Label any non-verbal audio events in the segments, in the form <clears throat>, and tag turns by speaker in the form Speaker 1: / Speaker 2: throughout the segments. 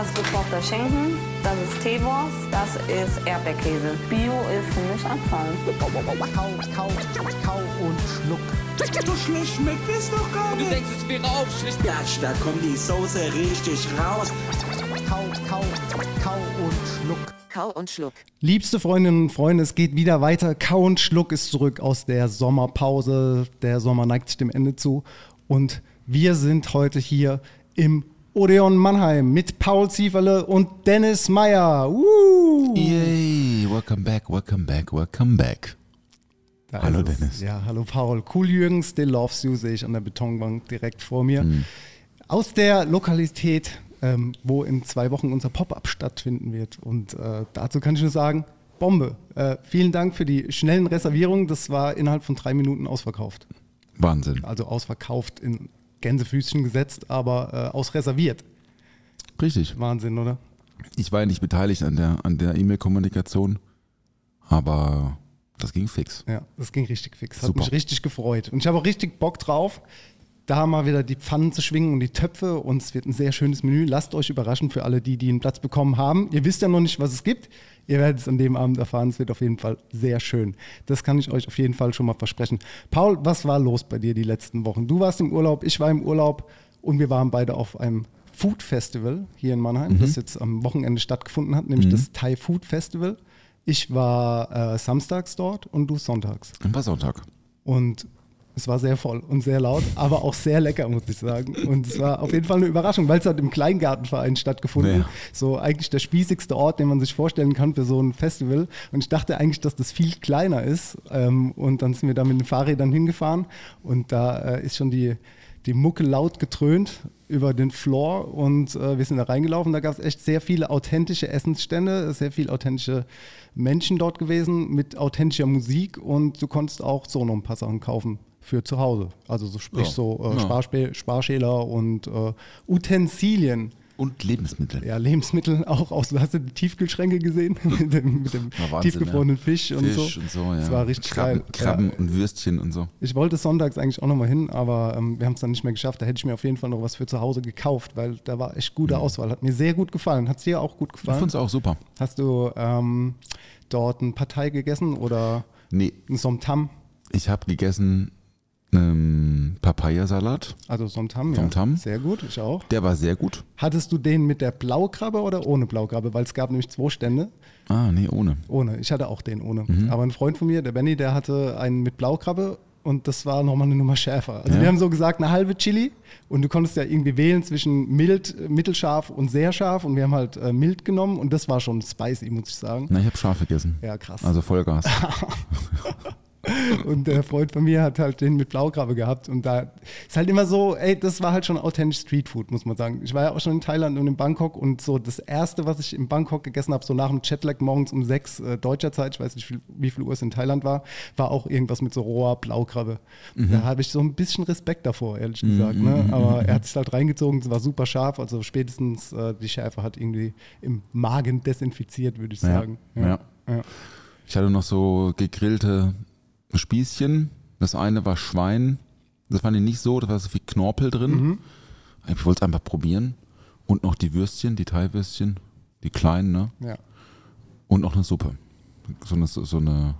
Speaker 1: Das ist gekochter Schinken, das ist Teewurst, das ist Erdbeerkäse. Bio ist für mich Anfang.
Speaker 2: Kau, kau, kau und schluck.
Speaker 3: So schlecht schmeckt es doch gar
Speaker 4: Du
Speaker 3: nicht.
Speaker 4: denkst, es wäre aufschlicht.
Speaker 2: Gatsch, da kommt die Soße richtig raus. Kau, kau, kau und schluck.
Speaker 5: Kau und Schluck.
Speaker 6: Liebste Freundinnen und Freunde, es geht wieder weiter. Kau und Schluck ist zurück aus der Sommerpause. Der Sommer neigt sich dem Ende zu. Und wir sind heute hier im Odeon Mannheim mit Paul Zieferle und Dennis Meyer. Uh!
Speaker 7: Yay, welcome back, welcome back, welcome back.
Speaker 6: Da
Speaker 7: Hallo. Dennis.
Speaker 6: Ja, hallo Paul. Cool Jürgen, still loves you, sehe ich an der Betonbank direkt vor mir.
Speaker 7: Hm.
Speaker 6: Aus der Lokalität, ähm, wo in zwei Wochen unser Pop-Up stattfinden wird. Und äh, dazu kann ich nur sagen, Bombe. Äh, vielen Dank für die schnellen Reservierungen. Das war innerhalb von drei Minuten ausverkauft.
Speaker 7: Wahnsinn.
Speaker 6: Also ausverkauft in Gänsefüßchen gesetzt, aber äh, ausreserviert.
Speaker 7: Richtig.
Speaker 6: Wahnsinn, oder?
Speaker 7: Ich war ja nicht beteiligt an der an der E-Mail-Kommunikation, aber das ging fix.
Speaker 6: Ja, das ging richtig fix. Hat
Speaker 7: Super.
Speaker 6: mich richtig gefreut. Und ich habe auch richtig Bock drauf, da mal wieder die Pfannen zu schwingen und die Töpfe. Und es wird ein sehr schönes Menü. Lasst euch überraschen für alle, die, die einen Platz bekommen haben. Ihr wisst ja noch nicht, was es gibt. Ihr werdet es an dem Abend erfahren. Es wird auf jeden Fall sehr schön. Das kann ich euch auf jeden Fall schon mal versprechen. Paul, was war los bei dir die letzten Wochen? Du warst im Urlaub, ich war im Urlaub und wir waren beide auf einem Food Festival hier in Mannheim, das jetzt am Wochenende stattgefunden hat, nämlich das Thai Food Festival. Ich war äh, samstags dort und du sonntags.
Speaker 7: Ein paar Sonntag.
Speaker 6: Und es war sehr voll und sehr laut, aber auch sehr lecker, muss ich sagen. Und es war auf jeden Fall eine Überraschung, weil es hat im Kleingartenverein stattgefunden.
Speaker 7: Ja.
Speaker 6: So eigentlich der spießigste Ort, den man sich vorstellen kann für so ein Festival. Und ich dachte eigentlich, dass das viel kleiner ist. Ähm, und dann sind wir da mit den Fahrrädern hingefahren und da äh, ist schon die, die Mucke laut getrönt über den Floor und äh, wir sind da reingelaufen. Da gab es echt sehr viele authentische Essensstände, sehr viele authentische Menschen dort gewesen mit authentischer Musik und du konntest auch so noch ein paar Sachen kaufen für zu Hause. Also so sprich
Speaker 7: Ja.
Speaker 6: so äh. Sparspä Sparschäler und äh, Utensilien.
Speaker 7: Und Lebensmittel.
Speaker 6: Ja, Lebensmittel auch aus. Hast du die Tiefkühlschränke gesehen? <laughs> mit dem, mit dem
Speaker 7: Wahnsinn,
Speaker 6: tiefgefrorenen
Speaker 7: ja.
Speaker 6: Fisch und
Speaker 7: Fisch
Speaker 6: so.
Speaker 7: und so, ja.
Speaker 6: Das war richtig
Speaker 7: Krabben,
Speaker 6: geil.
Speaker 7: Krabben
Speaker 6: Ja.
Speaker 7: und Würstchen und so.
Speaker 6: Ich wollte sonntags eigentlich auch nochmal hin, aber ähm, wir haben es dann nicht mehr geschafft. Da hätte ich mir auf jeden Fall noch was für zu Hause gekauft, weil da war echt gute Auswahl. Hat mir sehr gut gefallen. Hat es dir auch gut
Speaker 7: Ich
Speaker 6: gefallen?
Speaker 7: fand's auch super.
Speaker 6: Hast du ähm, dort ein Partei gegessen oder
Speaker 7: Nee,
Speaker 6: ein Somtam?
Speaker 7: ich habe gegessen ähm, Papayasalat.
Speaker 6: Also Somtam, ja.
Speaker 7: Somtam.
Speaker 6: Sehr gut, ich auch.
Speaker 7: Der war sehr gut.
Speaker 6: Hattest du den mit der Blaukrabbe oder ohne Blaukrabbe? Weil es gab nämlich zwei Stände.
Speaker 7: Ah, nee, ohne.
Speaker 6: Ohne. Ich hatte auch den ohne.
Speaker 7: Mhm.
Speaker 6: Aber ein Freund von mir, der Benny, der hatte einen mit Blaukrabbe und das war nochmal eine Nummer schärfer. Also
Speaker 7: Ja.
Speaker 6: wir haben so gesagt, eine halbe Chili und du konntest ja irgendwie wählen zwischen mild, äh, mittelscharf und sehr scharf und wir haben halt äh, mild genommen und das war schon spicy, muss ich sagen.
Speaker 7: Na, ich habe scharf gegessen.
Speaker 6: Ja, krass.
Speaker 7: Also Vollgas. <laughs> <laughs>
Speaker 6: Und der Freund von mir hat halt den mit Blaukrabbe gehabt. Und da ist halt immer so, ey, das war halt schon authentisch Streetfood, muss man sagen. Ich war ja auch schon in Thailand und in Bangkok und so das erste, was ich in Bangkok gegessen habe, so nach dem Jetlag morgens um sechs äh, deutscher Zeit, ich weiß nicht, wie, wie viel Uhr es in Thailand war, war auch irgendwas mit so roher Blaukrabbe. Da habe ich so ein bisschen Respekt davor, ehrlich gesagt. Ne? Aber er hat sich halt reingezogen, es war super scharf, also spätestens äh, die Schärfe hat irgendwie im Magen desinfiziert, würde ich
Speaker 7: Ja,
Speaker 6: sagen.
Speaker 7: ja.
Speaker 6: ja.
Speaker 7: Ich hatte noch so gegrillte Spießchen. Das eine war Schwein. Das fand ich nicht so, da war so viel Knorpel drin.
Speaker 6: Mhm.
Speaker 7: Ich wollte es einfach probieren. Und noch die Würstchen, die Thai-Würstchen, die kleinen, ne?
Speaker 6: ja.
Speaker 7: Und noch eine Suppe. So eine, so eine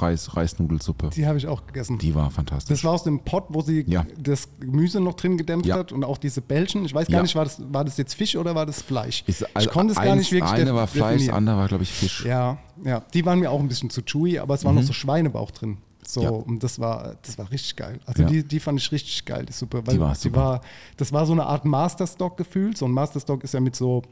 Speaker 7: Reis, Reisnudelsuppe.
Speaker 6: Die habe ich auch gegessen.
Speaker 7: Die war fantastisch.
Speaker 6: Das war aus dem Pot, wo sie
Speaker 7: Ja.
Speaker 6: das Gemüse noch drin gedämpft
Speaker 7: Ja.
Speaker 6: hat und auch diese Bällchen. Ich weiß gar
Speaker 7: Ja.
Speaker 6: nicht, war das, war das jetzt Fisch oder war das Fleisch?
Speaker 7: Ist- also
Speaker 6: ich konnte es gar
Speaker 7: eins-
Speaker 6: nicht wirklich
Speaker 7: Eine war Fleisch, das andere war, glaube ich, Fisch.
Speaker 6: Ja, ja, die waren mir auch ein bisschen zu chewy, aber es war noch so Schweinebauch drin. So,
Speaker 7: Mhm. Ja.
Speaker 6: und das war, das war richtig geil. Also
Speaker 7: Ja.
Speaker 6: die, die fand ich richtig geil, die Suppe. Weil
Speaker 7: Die war
Speaker 6: die
Speaker 7: super.
Speaker 6: war, das war so eine Art Masterstock-Gefühl. So ein Masterstock ist ja mit so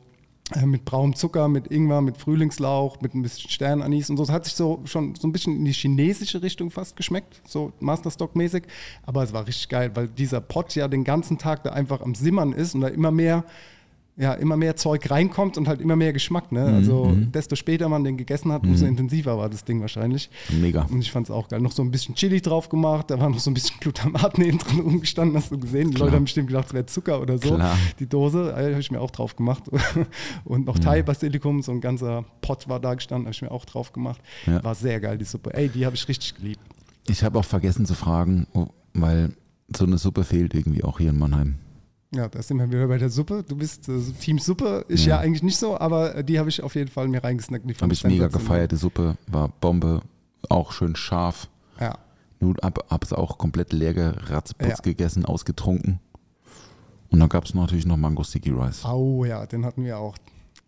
Speaker 6: mit braunem Zucker, mit Ingwer, mit Frühlingslauch, mit ein bisschen Sternanis und so. Es hat sich so schon so ein bisschen in die chinesische Richtung fast geschmeckt, so Masterstock-mäßig. Aber es war richtig geil, weil dieser Pot ja den ganzen Tag da einfach am Simmern ist und da immer mehr ja, immer mehr Zeug reinkommt und halt immer mehr Geschmack. Ne? Also desto später man den gegessen hat, umso intensiver war das Ding wahrscheinlich.
Speaker 7: Mega.
Speaker 6: Und ich fand es auch geil. Noch so ein bisschen Chili drauf gemacht, da war noch so ein bisschen <laughs> Glutamat neben drin rumgestanden, hast du gesehen. Die
Speaker 7: Klar.
Speaker 6: Leute haben bestimmt gedacht, es wäre Zucker oder so.
Speaker 7: Klar.
Speaker 6: Die Dose, äh, habe ich mir auch drauf gemacht. <laughs> Und noch Thai-Basilikum, so ein ganzer Pot war da gestanden, habe ich mir auch drauf gemacht.
Speaker 7: Ja.
Speaker 6: War sehr geil, die Suppe. Ey, die habe ich richtig geliebt.
Speaker 7: Ich habe auch vergessen zu fragen, oh, weil so eine Suppe fehlt irgendwie auch hier in Mannheim.
Speaker 6: Ja, da sind wir wieder bei der Suppe. Du bist äh, Team Suppe. Ich ja.
Speaker 7: Ja.
Speaker 6: eigentlich nicht so, aber äh, die habe ich auf jeden Fall mir reingesnackt. Die
Speaker 7: Habe ich mega gefeiert. Die Suppe war Bombe, auch schön scharf.
Speaker 6: Ja.
Speaker 7: Nun ab, hab's auch komplett leer geratzputz
Speaker 6: Ja.
Speaker 7: gegessen, ausgetrunken. Und dann gab es natürlich noch Mango Sticky Rice.
Speaker 6: Au ja, den hatten wir auch.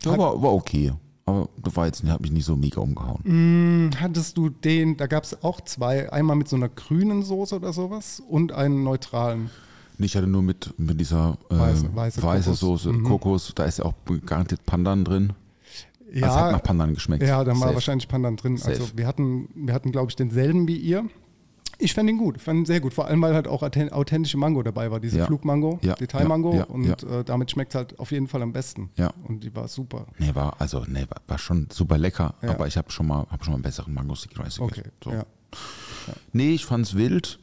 Speaker 7: Ja, war, war okay. Aber das war jetzt, hat mich nicht so mega umgehauen.
Speaker 6: Hm, Hattest du den, da gab es auch zwei, einmal mit so einer grünen Soße oder sowas und einen neutralen.
Speaker 7: Ich hatte nur mit, mit dieser äh,
Speaker 6: Weiße- weiße
Speaker 7: weiße,
Speaker 6: Kokos.
Speaker 7: Soße,
Speaker 6: Mhm.
Speaker 7: Kokos, da ist ja auch garantiert Pandan drin.
Speaker 6: Ja,
Speaker 7: das hat nach Pandan geschmeckt.
Speaker 6: ja, da war wahrscheinlich Pandan drin.
Speaker 7: Safe.
Speaker 6: Also wir hatten, wir hatten glaube ich, denselben wie ihr. Ich fand ihn gut, fand ihn sehr gut. Vor allem, weil halt auch authent- authentische Mango dabei war, diese
Speaker 7: Ja.
Speaker 6: Flugmango,
Speaker 7: Ja,
Speaker 6: Detailmango.
Speaker 7: ja,
Speaker 6: und. Äh, damit schmeckt es halt auf jeden Fall am besten.
Speaker 7: Ja.
Speaker 6: Und die war super.
Speaker 7: Nee, war, also, nee, war, war schon super lecker, aber ich habe schon mal, hab schon mal einen besseren Mango Sticky Rice
Speaker 6: Okay.
Speaker 7: So. Nee, ich fand's wild.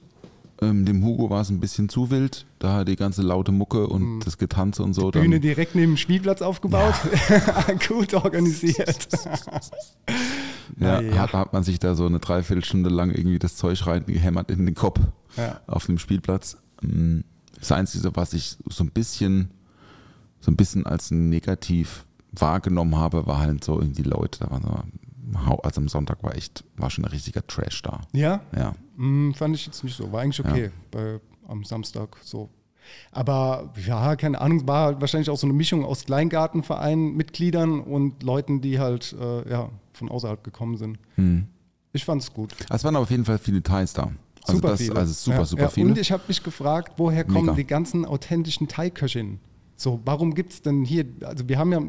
Speaker 7: Ähm, dem Hugo war es ein bisschen zu wild. Da die ganze laute Mucke und das Getanze und so.
Speaker 6: Mhm. Bühne
Speaker 7: dann,
Speaker 6: direkt neben dem Spielplatz aufgebaut. <laughs> gut organisiert.
Speaker 7: ja,
Speaker 6: Naja.
Speaker 7: hat, hat man sich da so eine Dreiviertelstunde lang irgendwie das Zeug reingehämmert in den Kopf
Speaker 6: Ja.
Speaker 7: auf dem Spielplatz. Mm, Das Einzige, was ich so ein bisschen, so ein bisschen als negativ wahrgenommen habe, war halt so irgendwie Leute. Da waren so, also am Sonntag war echt, war schon ein richtiger Trash da.
Speaker 6: Ja,
Speaker 7: Ja.
Speaker 6: Hm, fand ich jetzt nicht so. War eigentlich okay bei, am Samstag so. Aber ja, keine Ahnung, war halt wahrscheinlich auch so eine Mischung aus Kleingartenverein, Mitgliedern und Leuten, die halt äh, ja, von außerhalb gekommen sind.
Speaker 7: Hm.
Speaker 6: Ich fand es gut.
Speaker 7: Es waren auf jeden Fall viele Details da. Also
Speaker 6: super
Speaker 7: das,
Speaker 6: viele.
Speaker 7: Also super,
Speaker 6: ja,
Speaker 7: super
Speaker 6: ja.
Speaker 7: viele.
Speaker 6: Und ich habe mich gefragt, woher kommen
Speaker 7: Mega.
Speaker 6: die ganzen authentischen Thai-Köchinnen? So, warum gibt es denn hier, also wir haben ja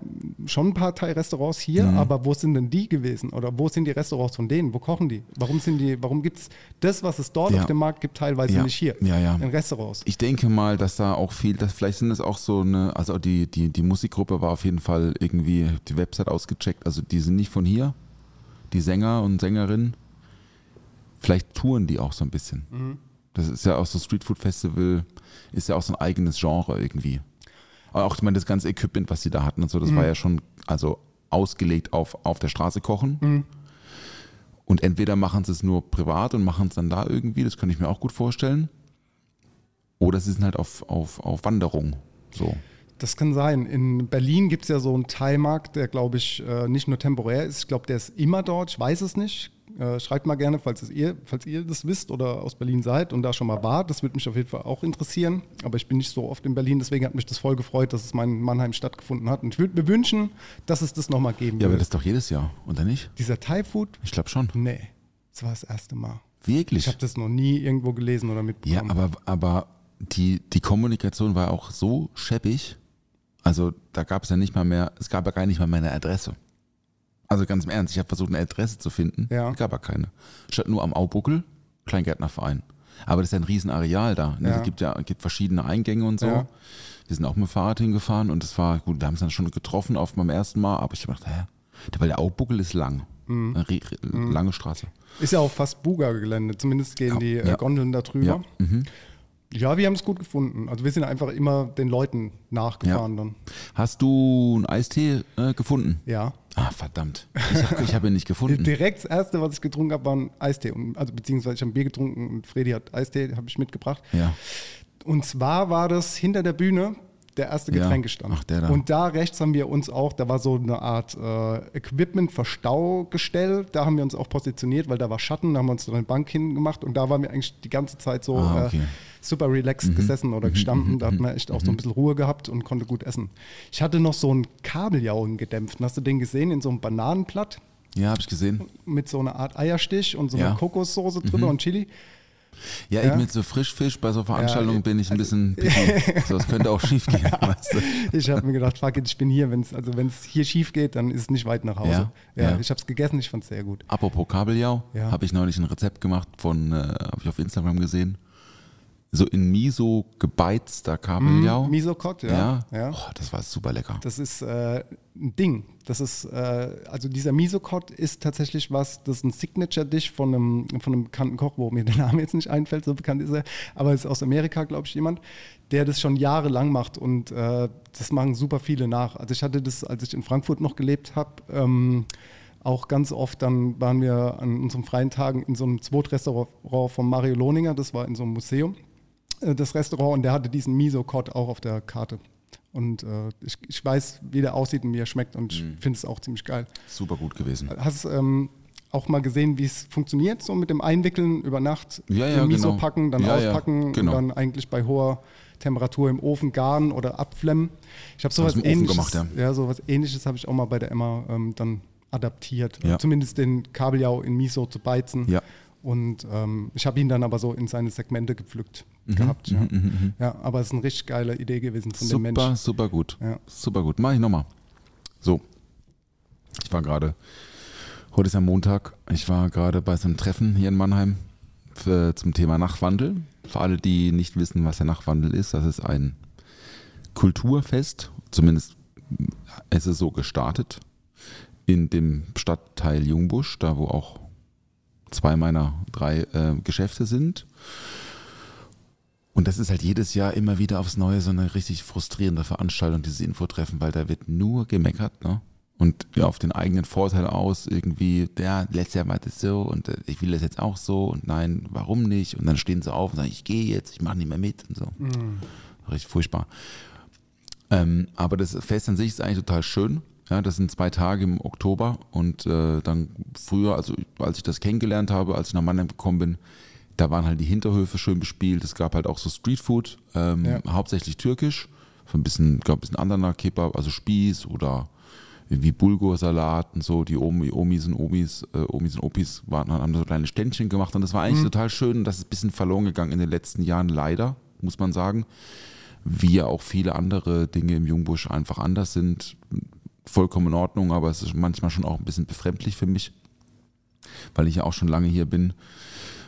Speaker 6: schon ein paar Thai-Restaurants hier,
Speaker 7: Mhm.
Speaker 6: aber wo sind denn die gewesen? Oder wo sind die Restaurants von denen? Wo kochen die? Warum sind die, warum gibt es das, was es dort
Speaker 7: Ja.
Speaker 6: auf dem Markt gibt, teilweise
Speaker 7: Ja.
Speaker 6: nicht hier?
Speaker 7: Ja, ja.
Speaker 6: In Restaurants.
Speaker 7: Ich denke mal, dass da auch viel, dass vielleicht sind es auch so eine, also die, die, die Musikgruppe war auf jeden Fall irgendwie die Website ausgecheckt, also die sind nicht von hier, die Sänger und Sängerinnen. Vielleicht touren die auch so ein bisschen.
Speaker 6: Mhm.
Speaker 7: Das ist ja auch so Street Food Festival, ist ja auch so ein eigenes Genre irgendwie. Auch ich meine, das ganze Equipment, was die da hatten und so, das
Speaker 6: Mhm.
Speaker 7: war ja schon also ausgelegt auf, auf der Straße kochen. Und entweder machen sie es nur privat und machen es dann da irgendwie, das könnte ich mir auch gut vorstellen. Oder sie sind halt auf, auf, auf Wanderung. So.
Speaker 6: Das kann sein. In Berlin gibt es ja so einen Thai-Markt, der, glaube ich, äh, nicht nur temporär ist. Ich glaube, der ist immer dort. Ich weiß es nicht. Äh, schreibt mal gerne, falls, es ihr, falls ihr das wisst oder aus Berlin seid und da schon mal wart. Das würde mich auf jeden Fall auch interessieren. Aber ich bin nicht so oft in Berlin, deswegen hat mich das voll gefreut, dass es in Mannheim stattgefunden hat. Und ich würde mir wünschen, dass es das nochmal geben
Speaker 7: Ja, aber das doch jedes Jahr, oder nicht?
Speaker 6: Dieser Thai-Food?
Speaker 7: Ich glaube schon.
Speaker 6: Nee, das war das erste Mal.
Speaker 7: Wirklich.
Speaker 6: Ich habe das noch nie irgendwo gelesen oder
Speaker 7: Ja,
Speaker 6: mitbekommen.
Speaker 7: aber, aber die, die Kommunikation war auch so scheppig. Also da gab es ja nicht mal mehr, es gab ja gar nicht mal mehr eine Adresse. Also ganz im Ernst, ich habe versucht, eine Adresse zu finden.
Speaker 6: Ja.
Speaker 7: Es gab ja keine. Statt nur am Aubuckel, Kleingärtnerverein. Aber das ist ja ein Riesenareal da. Ne?
Speaker 6: Ja.
Speaker 7: Es gibt ja gibt verschiedene Eingänge und so.
Speaker 6: Ja.
Speaker 7: Wir sind auch mit dem Fahrrad hingefahren und das war, gut, wir haben es dann schon getroffen auf meinem ersten Mal, aber ich habe gedacht, hä? Weil der Aubuckel ist lang.
Speaker 6: Mhm.
Speaker 7: Ri- lange Straße.
Speaker 6: Ist ja auch fast Buga-Gelände. Zumindest gehen
Speaker 7: Ja,
Speaker 6: die äh. Gondeln da drüber.
Speaker 7: Ja. Mhm.
Speaker 6: Ja, wir haben es gut gefunden. Also wir sind einfach immer den Leuten nachgefahren dann.
Speaker 7: Hast du einen Eistee äh, gefunden?
Speaker 6: Ja.
Speaker 7: Ah, verdammt. Ich habe hab ihn nicht gefunden. <laughs>
Speaker 6: Direkt das erste, was ich getrunken habe, war ein Eistee. Und, also beziehungsweise ich habe ein Bier getrunken und Freddy hat Eistee, habe ich mitgebracht.
Speaker 7: Ja.
Speaker 6: Und zwar war das hinter der Bühne der erste
Speaker 7: Ja.
Speaker 6: Getränkestand.
Speaker 7: Ach, der da.
Speaker 6: Und da rechts haben wir uns auch, da war so eine Art äh, Equipment-Verstaugestell. Da haben wir uns auch positioniert, weil da war Schatten, da haben wir uns so eine Bank hingemacht und da waren wir eigentlich die ganze Zeit so
Speaker 7: Ah, okay. Mhm.
Speaker 6: äh, super relaxed gesessen oder gestanden. Da hat man echt auch so ein bisschen Ruhe gehabt und konnte gut essen. Ich hatte noch so einen Kabeljauchen gedämpft. Hast du den gesehen in so einem Bananenblatt?
Speaker 7: Ja, habe ich gesehen.
Speaker 6: mit so einer Art Eierstich und so einer
Speaker 7: Ja.
Speaker 6: Kokossoße drüber
Speaker 7: Mhm.
Speaker 6: und Chili.
Speaker 7: Ja,
Speaker 6: Ja?
Speaker 7: ich mit so Frischfisch bei so Veranstaltungen
Speaker 6: Ja,
Speaker 7: bin ich ein bisschen <laughs> so, es könnte auch schief gehen, weißt du?
Speaker 6: Ich habe mir gedacht, fuck it, ich bin hier. Wenn's, also wenn es hier schief geht, dann ist es nicht weit nach Hause.
Speaker 7: Ja,
Speaker 6: Ja, ich habe es gegessen, ich fand es sehr gut.
Speaker 7: Apropos Kabeljau,
Speaker 6: Ja.
Speaker 7: habe ich neulich ein Rezept gemacht von, äh, habe ich auf Instagram gesehen. So in Miso gebeizter Kabeljau.
Speaker 6: Misokot, ja.
Speaker 7: ja.
Speaker 6: ja.
Speaker 7: Oh, das war super lecker.
Speaker 6: Das ist äh, ein Ding. Das ist, äh, also dieser Misokot ist tatsächlich was, das ist ein Signature-Dish von einem, von einem bekannten Koch, wo mir der <laughs> Name jetzt nicht einfällt, so bekannt ist er, aber es ist aus Amerika, glaube ich, jemand, der das schon jahrelang macht und äh, das machen super viele nach. Also ich hatte das, als ich in Frankfurt noch gelebt habe, ähm, auch ganz oft, dann waren wir an unseren freien Tagen in so einem Zweitrestaurant von Mario Lohninger, das war in so einem Museum das Restaurant und der hatte diesen Miso-Cod auch auf der Karte. Und äh, ich, ich weiß, wie der aussieht und wie er schmeckt und ich finde es auch ziemlich geil.
Speaker 7: Super gut gewesen.
Speaker 6: Hast ähm, auch mal gesehen, wie es funktioniert, so mit dem Einwickeln über Nacht,
Speaker 7: Ja, ja,
Speaker 6: Miso
Speaker 7: genau.
Speaker 6: packen, dann
Speaker 7: Ja, ja,
Speaker 6: auspacken
Speaker 7: genau.
Speaker 6: und dann eigentlich bei hoher Temperatur im Ofen garen oder abflemmen. Ich habe sowas ähnliches,
Speaker 7: gemacht, ja.
Speaker 6: ja, sowas ähnliches habe ich auch mal bei der Emma ähm, dann adaptiert.
Speaker 7: Ja.
Speaker 6: Zumindest den Kabeljau in Miso zu beizen.
Speaker 7: Ja.
Speaker 6: Und ähm, ich habe ihn dann aber so in seine Segmente gepflückt
Speaker 7: Mhm,
Speaker 6: gehabt. Ja. ja, aber es ist eine richtig geile Idee gewesen von dem
Speaker 7: Super,
Speaker 6: Menschen.
Speaker 7: super gut.
Speaker 6: Ja.
Speaker 7: Super gut. Mach ich nochmal. So. Ich war gerade, heute ist ja Montag, ich war gerade bei so einem Treffen hier in Mannheim für, zum Thema Nachtwandel. Für alle, die nicht wissen, was der Nachtwandel ist, das ist ein Kulturfest, zumindest ist es so gestartet, in dem Stadtteil Jungbusch, da wo auch zwei meiner drei äh, Geschäfte sind. Und das ist halt jedes Jahr immer wieder aufs Neue so eine richtig frustrierende Veranstaltung, dieses Infotreffen, weil da wird nur gemeckert, ne? Und ja, auf den eigenen Vorteil aus, irgendwie, ja, letztes Jahr war das so und äh, ich will das jetzt auch so und nein, warum nicht? Und dann stehen sie auf und sagen, ich gehe jetzt, ich mache nicht mehr mit und so. Richtig furchtbar. Ähm, aber das Fest an sich ist eigentlich total schön. Ja, das sind zwei Tage im Oktober und äh, dann früher, also als ich das kennengelernt habe, als ich nach Mannheim gekommen bin, da waren halt die Hinterhöfe schön bespielt. Es gab halt auch so Streetfood, ähm,
Speaker 6: Ja.
Speaker 7: hauptsächlich türkisch, so ein bisschen, gab ein bisschen anderer Kebab, also Spieß oder wie Bulgursalat und so. Die Omi, Omis und Omis, äh, Omis und Opis waren, haben so kleine Ständchen gemacht und das war eigentlich total schön. Das ist ein bisschen verloren gegangen in den letzten Jahren, leider, muss man sagen. Wie ja auch viele andere Dinge im Jungbusch einfach anders sind. Vollkommen in Ordnung, aber es ist manchmal schon auch ein bisschen befremdlich für mich, weil ich ja auch schon lange hier bin.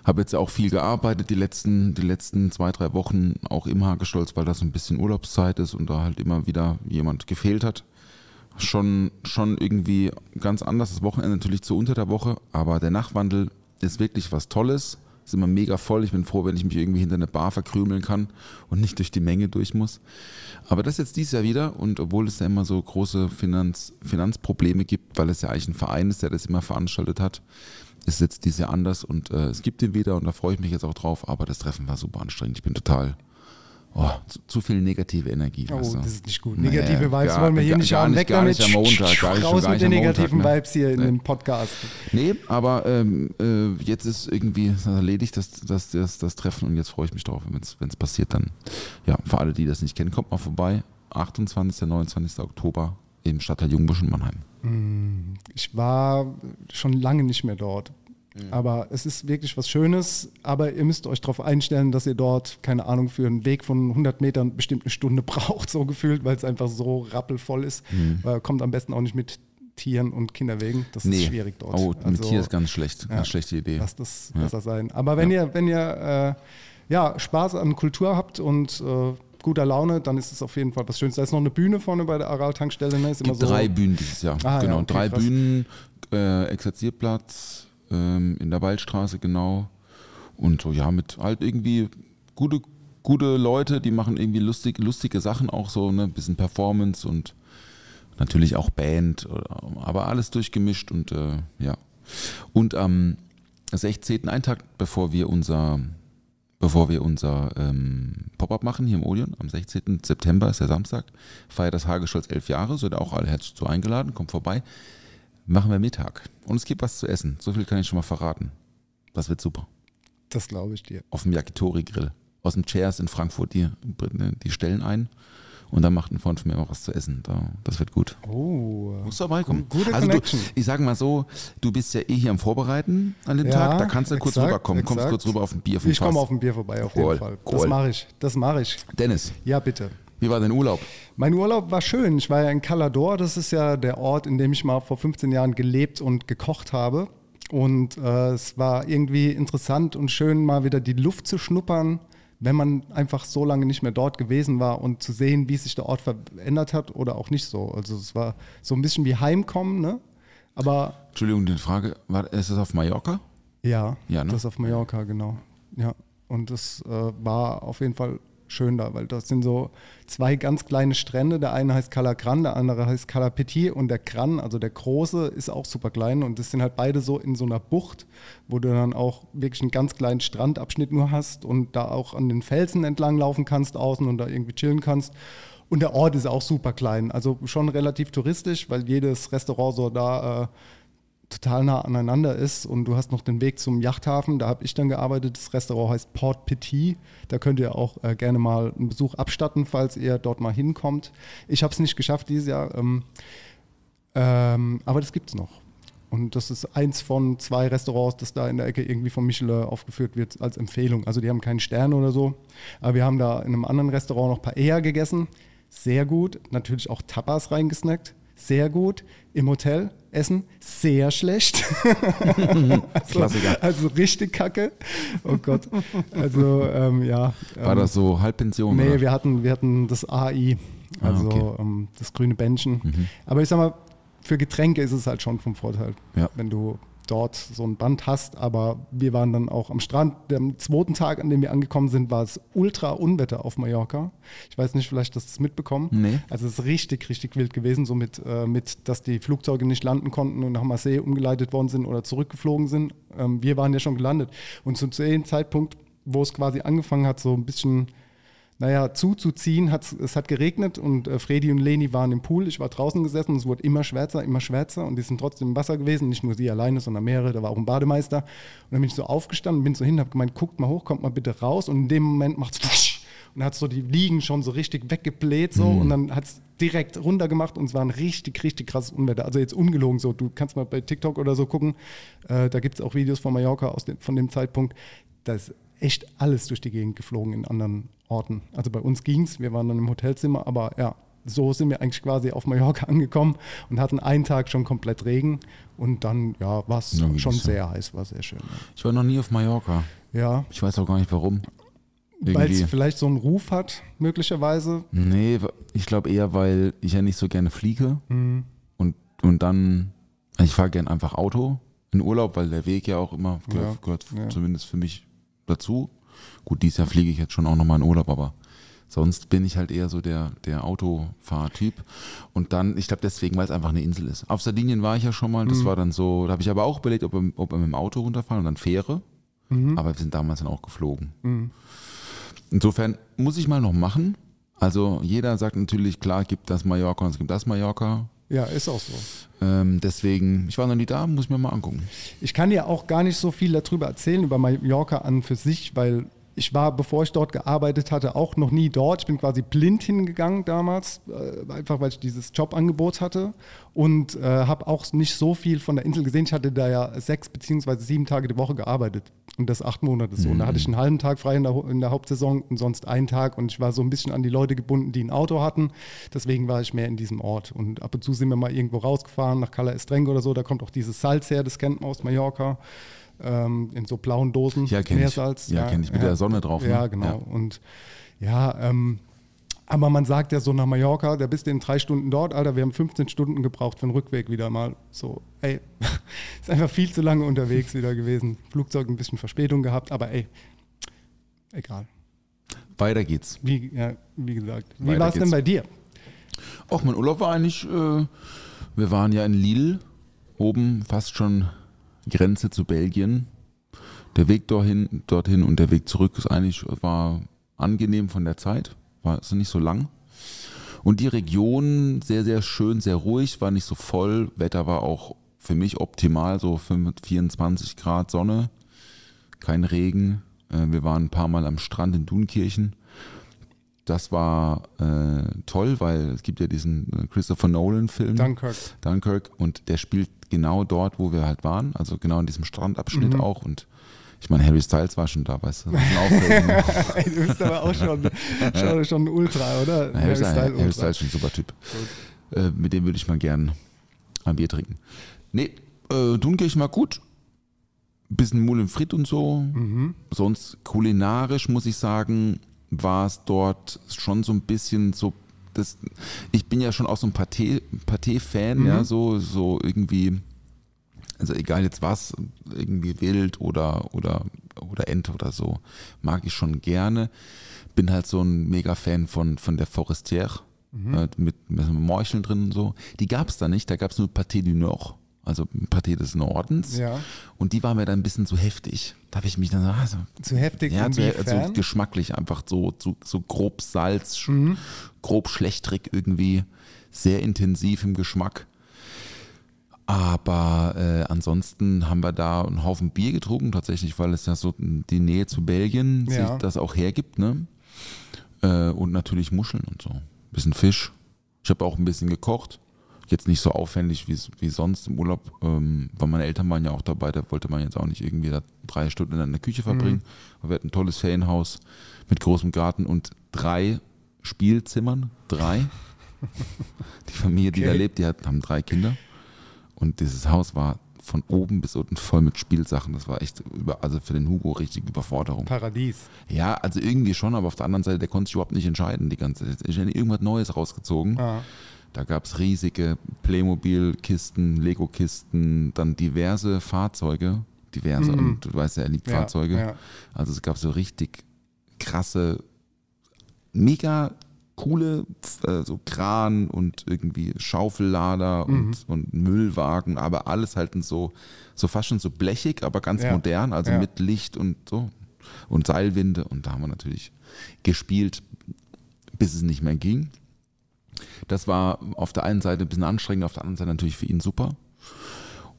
Speaker 7: Habe jetzt auch viel gearbeitet die letzten, die letzten zwei, drei Wochen, auch im Hagestolz, weil das ein bisschen Urlaubszeit ist und da halt immer wieder jemand gefehlt hat. Schon, schon irgendwie ganz anders. Das Wochenende natürlich zu unter der Woche, aber der Nachtwandel ist wirklich was Tolles. Ist immer mega voll. Ich bin froh, wenn ich mich irgendwie hinter eine Bar verkrümeln kann und nicht durch die Menge durch muss. Aber das jetzt dieses Jahr wieder und obwohl es ja immer so große Finanz, Finanzprobleme gibt, weil es ja eigentlich ein Verein ist, der das immer veranstaltet hat, ist jetzt dieses Jahr anders und äh, es gibt ihn wieder und da freue ich mich jetzt auch drauf. Aber das Treffen war super anstrengend. Ich bin total oh, zu, zu viel negative Energie.
Speaker 6: Oh,
Speaker 7: weißt du?
Speaker 6: das ist nicht gut.
Speaker 7: Nee,
Speaker 6: Negative Vibes
Speaker 7: gar-
Speaker 6: wollen wir hier
Speaker 7: gar-
Speaker 6: nicht haben. Weg damit.
Speaker 7: nicht am Montag, gar nicht-
Speaker 6: Raus
Speaker 7: gar
Speaker 6: mit den
Speaker 7: am Montag,
Speaker 6: negativen
Speaker 7: ne?
Speaker 6: Vibes hier in
Speaker 7: Nee.
Speaker 6: dem Podcast.
Speaker 7: Nee, aber ähm, äh, jetzt ist irgendwie erledigt das, das, das, das Treffen und jetzt freue ich mich drauf, wenn es passiert dann. Ja, für alle, die das nicht kennen, kommt mal vorbei. 28. 29. Oktober im Stadtteil Jungbusch in Mannheim.
Speaker 6: Ich war schon lange nicht mehr dort. Aber es ist wirklich was Schönes. Aber ihr müsst euch darauf einstellen, dass ihr dort, keine Ahnung, für einen Weg von 100 Metern bestimmt eine Stunde <laughs> braucht, so gefühlt, weil es einfach so rappelvoll ist. Äh, kommt am besten auch nicht mit Tieren und Kinderwegen. Das ist schwierig dort.
Speaker 7: Oh, mit
Speaker 6: Also,
Speaker 7: Tier ist ganz schlecht. Ganz schlechte Idee.
Speaker 6: Lasst das besser sein. Aber wenn ihr, wenn ihr äh, ja, Spaß an Kultur habt und äh, guter Laune, dann ist es auf jeden Fall was Schönes. Da ist noch eine Bühne vorne bei der Aral-Tankstelle. Ne? Ist
Speaker 7: Es gibt drei Bühnen dieses Jahr.
Speaker 6: Ah, ja,
Speaker 7: genau,
Speaker 6: okay,
Speaker 7: drei
Speaker 6: krass.
Speaker 7: Bühnen, äh, Exerzierplatz ähm, in der Waldstraße, genau. Und so, ja, mit halt irgendwie gute, gute Leute, die machen irgendwie lustig, lustige Sachen auch so, ne, bisschen Performance und natürlich auch Band, oder- aber alles durchgemischt und äh, ja. Und am 16. einen Tag bevor wir unser bevor wir unser ähm, Pop-up machen hier im Odeon, am 16. September ist der Samstag, feiert das Hagestolz elf Jahre, seid ihr auch alle herzlich zu eingeladen, kommt vorbei. Machen wir Mittag. Und es gibt was zu essen. So viel kann ich schon mal verraten. Das wird super.
Speaker 6: Das glaube ich dir.
Speaker 7: Auf dem Yakitori-Grill. Aus dem Chairs in Frankfurt, die, die stellen ein. Und dann macht ein Freund von mir auch was zu essen. Da, das wird gut.
Speaker 6: Oh.
Speaker 7: Musst du vorbeikommen.
Speaker 6: Gute
Speaker 7: also du, ich sage mal so, du bist ja eh hier am Vorbereiten an dem
Speaker 6: Ja,
Speaker 7: Tag. Da kannst du kurz
Speaker 6: exakt,
Speaker 7: rüberkommen. Kommst
Speaker 6: exakt.
Speaker 7: kurz rüber auf ein Bier vom
Speaker 6: Ich komme auf ein Bier vorbei, auf
Speaker 7: Cool,
Speaker 6: jeden Fall. Das
Speaker 7: cool.
Speaker 6: mache ich. Das mache ich.
Speaker 7: Dennis,
Speaker 6: Ja, bitte.
Speaker 7: Wie war dein Urlaub?
Speaker 6: Mein Urlaub war schön. Ich war ja in Calador. Das ist ja der Ort, in dem ich mal vor 15 Jahren gelebt und gekocht habe. Und äh, es war irgendwie interessant und schön, mal wieder die Luft zu schnuppern, wenn man einfach so lange nicht mehr dort gewesen war und zu sehen, wie sich der Ort verändert hat oder auch nicht so. Also es war so ein bisschen wie Heimkommen, ne? Aber
Speaker 7: Entschuldigung, die Frage, war, ist das auf Mallorca?
Speaker 6: ja,
Speaker 7: Ja, ne?
Speaker 6: das auf Mallorca, genau. Ja, und das äh, war auf jeden Fall schön da, weil das sind so zwei ganz kleine Strände. Der eine heißt Cala Gran, der andere heißt Cala Petit und der Gran, also der große, ist auch super klein und das sind halt beide so in so einer Bucht, wo du dann auch wirklich einen ganz kleinen Strandabschnitt nur hast und da auch an den Felsen entlang laufen kannst außen und da irgendwie chillen kannst. Und der Ort ist auch super klein, also schon relativ touristisch, weil jedes Restaurant so da äh, total nah aneinander ist und du hast noch den Weg zum Yachthafen. Da habe ich dann gearbeitet. Das Restaurant heißt Port Petit. Da könnt ihr auch äh, gerne mal einen Besuch abstatten, falls ihr dort mal hinkommt. Ich habe es nicht geschafft dieses Jahr, ähm, ähm, aber das gibt es noch. Und das ist eins von zwei Restaurants, das da in der Ecke irgendwie von Michelin aufgeführt wird als Empfehlung. Also die haben keinen Stern oder so. Aber wir haben da in einem anderen Restaurant noch Paella gegessen. Sehr gut. Natürlich auch Tapas reingesnackt. Sehr gut. Im Hotel essen. Sehr schlecht. <laughs> also,
Speaker 7: Klassiker.
Speaker 6: Also richtig kacke. Oh Gott. Also ähm, ja.
Speaker 7: War
Speaker 6: ähm,
Speaker 7: das so Halbpension?
Speaker 6: Nee,
Speaker 7: oder?
Speaker 6: wir hatten, wir hatten das AI, also
Speaker 7: Ah, okay. Mhm.
Speaker 6: ähm, das grüne Bändchen. Aber ich sag mal, für Getränke ist es halt schon vom Vorteil,
Speaker 7: Ja.
Speaker 6: wenn du dort so ein Band hast. Aber wir waren dann auch am Strand. Am zweiten Tag, an dem wir angekommen sind, war es ultra Unwetter auf Mallorca. Ich weiß nicht, vielleicht hast du es mitbekommen.
Speaker 7: Nee.
Speaker 6: Also es ist richtig, richtig wild gewesen, so mit, äh, mit, dass die Flugzeuge nicht landen konnten und nach Marseille umgeleitet worden sind oder zurückgeflogen sind. Ähm, wir waren ja schon gelandet. Und zu dem Zeitpunkt, wo es quasi angefangen hat, so ein bisschen naja, zuzuziehen. Hat's, es hat geregnet und äh, Fredi und Leni waren im Pool. Ich war draußen gesessen und es wurde immer schwärzer, immer schwärzer und die sind trotzdem im Wasser gewesen. Nicht nur sie alleine, sondern mehrere. Da war auch ein Bademeister. Und dann bin ich so aufgestanden, bin so hin, habe gemeint, guckt mal hoch, kommt mal bitte raus. Und in dem Moment macht es und hat so die Liegen schon so richtig weggebläht so und dann hat es direkt runter gemacht und es war ein richtig, richtig krasses Unwetter. Also jetzt ungelogen so. Du kannst mal bei TikTok oder so gucken. Äh, da gibt es auch Videos von Mallorca aus dem, von dem Zeitpunkt. Da ist echt alles durch die Gegend geflogen in anderen Orten. Also bei uns ging es, wir waren dann im Hotelzimmer, aber ja, so sind wir eigentlich quasi auf Mallorca <laughs> angekommen und hatten einen Tag schon komplett Regen und dann ja, war es
Speaker 7: Ja,
Speaker 6: schon sehr heiß, war sehr schön.
Speaker 7: Ich war noch nie auf Mallorca.
Speaker 6: Ja,
Speaker 7: Ich weiß auch gar nicht warum.
Speaker 6: Weil es vielleicht so einen Ruf hat, möglicherweise.
Speaker 7: Nee, ich glaube eher, weil ich ja nicht so gerne fliege.
Speaker 6: Mhm.
Speaker 7: Und, und dann, ich fahre gern einfach Auto in Urlaub, weil der Weg ja auch immer gehört,
Speaker 6: Ja,
Speaker 7: gehört
Speaker 6: ja.
Speaker 7: zumindest für mich dazu. Gut, dieses Jahr fliege ich jetzt schon auch nochmal in Urlaub, aber sonst bin ich halt eher so der, der Autofahrtyp. Und dann, ich glaube deswegen, weil es einfach eine Insel ist. Auf Sardinien war ich ja schon mal, das
Speaker 6: Mhm.
Speaker 7: war dann so, da habe ich aber auch überlegt, ob wir, ob wir mit dem Auto runterfahren und dann Fähre.
Speaker 6: Mhm.
Speaker 7: Aber wir sind damals dann auch geflogen. Insofern muss ich mal noch machen. Also jeder sagt natürlich, klar, gibt das Mallorca und es gibt das Mallorca.
Speaker 6: Ja, ist auch so.
Speaker 7: Ähm, deswegen, ich war noch nie da, muss ich mir mal angucken.
Speaker 6: Ich kann dir auch gar nicht so viel darüber erzählen, über Mallorca an für sich, weil ich war, bevor ich dort gearbeitet hatte, auch noch nie dort. Ich bin quasi blind hingegangen damals, äh, einfach weil ich dieses Jobangebot hatte und äh, habe auch nicht so viel von der Insel gesehen. Ich hatte da ja sechs beziehungsweise sieben Tage die Woche gearbeitet und das acht Monate so. Und da hatte ich einen halben Tag frei in der, in der Hauptsaison und sonst einen Tag und ich war so ein bisschen an die Leute gebunden, die ein Auto hatten. Deswegen war ich mehr in diesem Ort und ab und zu sind wir mal irgendwo rausgefahren, nach Cala Estrengo oder so. Da kommt auch dieses Salz her, das kennt man aus Mallorca. Ähm, in so blauen Dosen.
Speaker 7: Ja, kenn ich.
Speaker 6: Meersalz.
Speaker 7: Ja, kenn ich. Mit der Sonne drauf, ne?
Speaker 6: Ja, genau.
Speaker 7: Ja.
Speaker 6: Und ja, ähm, aber man sagt ja so nach Mallorca, da bist du in drei Stunden dort, Alter, wir haben 15 Stunden gebraucht für den Rückweg wieder mal. So, ey, <laughs> ist einfach viel zu lange unterwegs wieder gewesen. Flugzeug ein bisschen Verspätung gehabt, aber ey, egal.
Speaker 7: Weiter geht's.
Speaker 6: Wie, ja, wie gesagt, wie war es denn bei dir?
Speaker 7: Auch mein Urlaub war eigentlich, äh, wir waren ja in Lille, oben fast schon Grenze zu Belgien. Der Weg dorthin, dorthin und der Weg zurück ist eigentlich, war angenehm von der Zeit, war ist nicht so lang. Und die Region sehr, sehr schön, sehr ruhig, war nicht so voll. Wetter war auch für mich optimal, so 25, 24 Grad Sonne, kein Regen. Äh, Wir waren ein paar Mal am Strand in Dunkirchen. das war äh, toll, weil es gibt ja diesen äh, Christopher Nolan-Film.
Speaker 6: Dunkirk.
Speaker 7: Dunkirk und der spielt genau dort, wo wir halt waren, also genau in diesem Strandabschnitt
Speaker 6: Mhm.
Speaker 7: auch und ich meine, Harry Styles war schon da, weißt du?
Speaker 6: Ey, <laughs> du bist aber auch schon, schon, schon ein Ultra, oder?
Speaker 7: Na, Harry, Styles, Harry
Speaker 6: Ultra.
Speaker 7: Styles ist schon ein super Typ. Äh, mit dem würde ich mal gern ein Bier trinken. Nee, äh, Dunkirch mal gut. Bisschen Moulin Frit und so.
Speaker 6: Mhm.
Speaker 7: Sonst kulinarisch muss ich sagen, war es dort schon so ein bisschen so. Das, ich bin ja schon auch so ein Paté- Paté-Fan,
Speaker 6: Mhm.
Speaker 7: ja, so, so irgendwie, also egal jetzt was, irgendwie Wild oder, oder, oder Ente oder so, mag ich schon gerne. Bin halt so ein Mega-Fan von, von der Forestière
Speaker 6: Mhm.
Speaker 7: äh, mit, mit Morcheln drin und so. Die gab es da nicht, da gab es nur Paté du Nord, also Paté des Nordens.
Speaker 6: Ja.
Speaker 7: Und die war mir dann ein bisschen zu heftig. Da habe ich mich dann so, also,
Speaker 6: Zu heftig,
Speaker 7: ja, zu, also geschmacklich einfach so, so, so grob Salz,
Speaker 6: Mhm.
Speaker 7: grob schlechtrig irgendwie, sehr intensiv im Geschmack. Aber äh, ansonsten haben wir da einen Haufen Bier getrunken, tatsächlich, weil es ja so die Nähe zu Belgien
Speaker 6: Ja.
Speaker 7: sich das auch hergibt, ne? Äh, und natürlich Muscheln und so. bisschen Fisch. Ich habe auch ein bisschen gekocht. Jetzt nicht so aufwendig wie, wie sonst im Urlaub, ähm, weil meine Eltern waren ja auch dabei, da wollte man jetzt auch nicht irgendwie da drei Stunden in der Küche verbringen. Aber wir hatten ein tolles Ferienhaus mit großem Garten und drei Spielzimmern. Drei. <laughs> Die Familie, die da
Speaker 6: Okay.
Speaker 7: lebt, die hat, haben drei Kinder. Und dieses Haus war von oben bis unten voll mit Spielsachen. Das war echt, über, also für den Hugo richtig Überforderung.
Speaker 6: Paradies.
Speaker 7: Ja, also irgendwie schon, aber auf der anderen Seite, der konnte sich überhaupt nicht entscheiden. Die ganze Zeit. Ich hätte irgendwas Neues rausgezogen.
Speaker 6: Ah.
Speaker 7: Da gab es riesige Playmobil-Kisten, Lego-Kisten, dann diverse Fahrzeuge. Diverse,
Speaker 6: Mhm.
Speaker 7: und du weißt ja, er liebt
Speaker 6: Ja,
Speaker 7: Fahrzeuge.
Speaker 6: ja.
Speaker 7: Also es gab so richtig krasse, mega coole, äh, so Kran und irgendwie Schaufellader
Speaker 6: Mhm.
Speaker 7: und, und Müllwagen, aber alles halt so, so fast schon so blechig, aber ganz
Speaker 6: Ja.
Speaker 7: modern, also
Speaker 6: Ja.
Speaker 7: mit Licht und so. Und Seilwinde und da haben wir natürlich gespielt, bis es nicht mehr ging. Das war auf der einen Seite ein bisschen anstrengend, auf der anderen Seite natürlich für ihn super.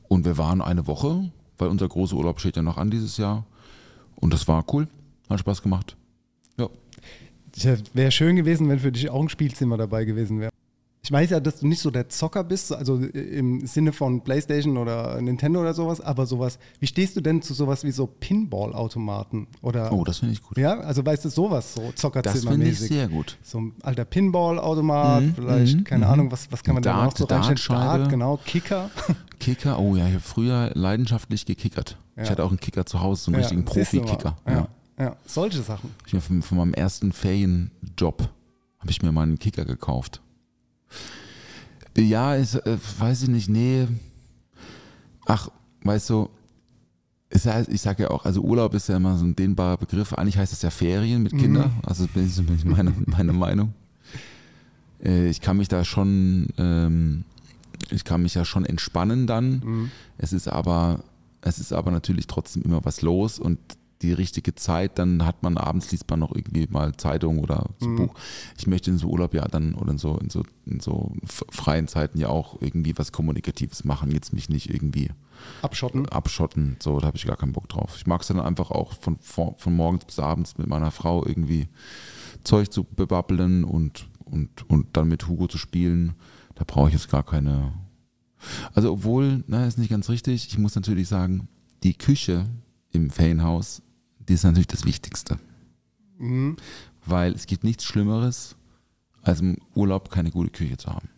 Speaker 7: Und wir waren eine Woche, weil unser großer Urlaub steht ja noch an dieses Jahr. Und das war cool, hat Spaß gemacht. Ja.
Speaker 6: Wäre schön gewesen, wenn für dich auch ein Spielzimmer dabei gewesen wäre. Ich weiß ja, dass du nicht so der Zocker bist, also im Sinne von Playstation oder Nintendo oder sowas, aber sowas, wie stehst du denn zu sowas wie so Pinball-Automaten? Oder,
Speaker 7: Oh, das finde ich gut.
Speaker 6: ja, also weißt du, sowas, so
Speaker 7: Das finde ich
Speaker 6: Zockerzimmermäßig.
Speaker 7: sehr gut.
Speaker 6: So ein alter Pinball-Automat,
Speaker 7: Mhm,
Speaker 6: vielleicht,
Speaker 7: mhm,
Speaker 6: keine
Speaker 7: mhm.
Speaker 6: Ahnung, was, was kann man da noch
Speaker 7: Dart,
Speaker 6: so reinstellen? Dart, genau, Kicker. <laughs>
Speaker 7: Kicker, oh ja, ich habe früher leidenschaftlich gekickert.
Speaker 6: Ja.
Speaker 7: Ich hatte auch einen Kicker zu Hause, so einen
Speaker 6: Ja,
Speaker 7: richtigen. Profi-Kicker.
Speaker 6: Ja, ja, solche Sachen.
Speaker 7: Ich mir von, von meinem ersten Ferienjob habe ich mir mal einen Kicker gekauft. Ja, ist, äh, weiß ich nicht, nee. Ach, weißt du, es heißt, ich sage ja auch, also Urlaub ist ja immer so ein dehnbarer Begriff. Eigentlich heißt es ja Ferien mit Kindern. Also das ist zumindest meine, <laughs> meine Meinung. Äh, ich kann mich da schon, ähm, ich kann mich ja schon entspannen dann. Es ist aber, es ist aber natürlich trotzdem immer was los und die richtige Zeit, dann hat man abends liest man noch irgendwie mal Zeitung oder so Buch. Ich möchte in so Urlaub ja dann oder in so, in so, in so freien Zeiten ja auch irgendwie was Kommunikatives machen, jetzt mich nicht irgendwie
Speaker 6: Abschotten.
Speaker 7: abschotten, so, da habe ich gar keinen Bock drauf. Ich mag es dann einfach auch von, von, von morgens bis abends mit meiner Frau irgendwie Zeug zu bebabbeln und, und, und dann mit Hugo zu spielen. Da brauche ich jetzt gar keine. Also, obwohl, na, ist nicht ganz richtig. Ich muss natürlich sagen, die Küche im Ferienhaus, die ist natürlich das Wichtigste.
Speaker 6: Mhm.
Speaker 7: Weil es gibt nichts Schlimmeres, als im Urlaub keine gute Küche zu haben.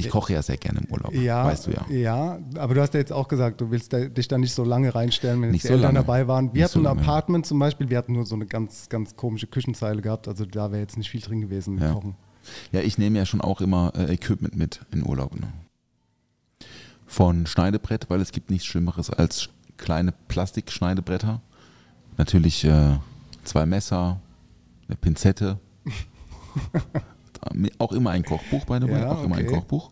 Speaker 7: Ich koche ja sehr gerne im Urlaub,
Speaker 6: Ja,
Speaker 7: weißt du ja.
Speaker 6: Ja, aber du hast ja jetzt auch gesagt, du willst dich da nicht so lange reinstellen, wenn
Speaker 7: Nicht
Speaker 6: jetzt die
Speaker 7: so
Speaker 6: Eltern
Speaker 7: lange.
Speaker 6: dabei waren. Wir
Speaker 7: Nicht so
Speaker 6: hatten ein
Speaker 7: lange.
Speaker 6: Apartment zum Beispiel, wir hatten nur so eine ganz, ganz komische Küchenzeile gehabt, also da wäre jetzt nicht viel drin gewesen mit
Speaker 7: Ja.
Speaker 6: Kochen.
Speaker 7: Ja, ich nehme ja schon auch immer äh, Equipment mit in Urlaub. Ne? Von Schneidebrett, weil es gibt nichts Schlimmeres als kleine Plastikschneidebretter. Natürlich äh, zwei Messer, eine Pinzette. <laughs> auch immer ein Kochbuch, by the way,
Speaker 6: Ja,
Speaker 7: auch immer ein
Speaker 6: okay.
Speaker 7: Kochbuch.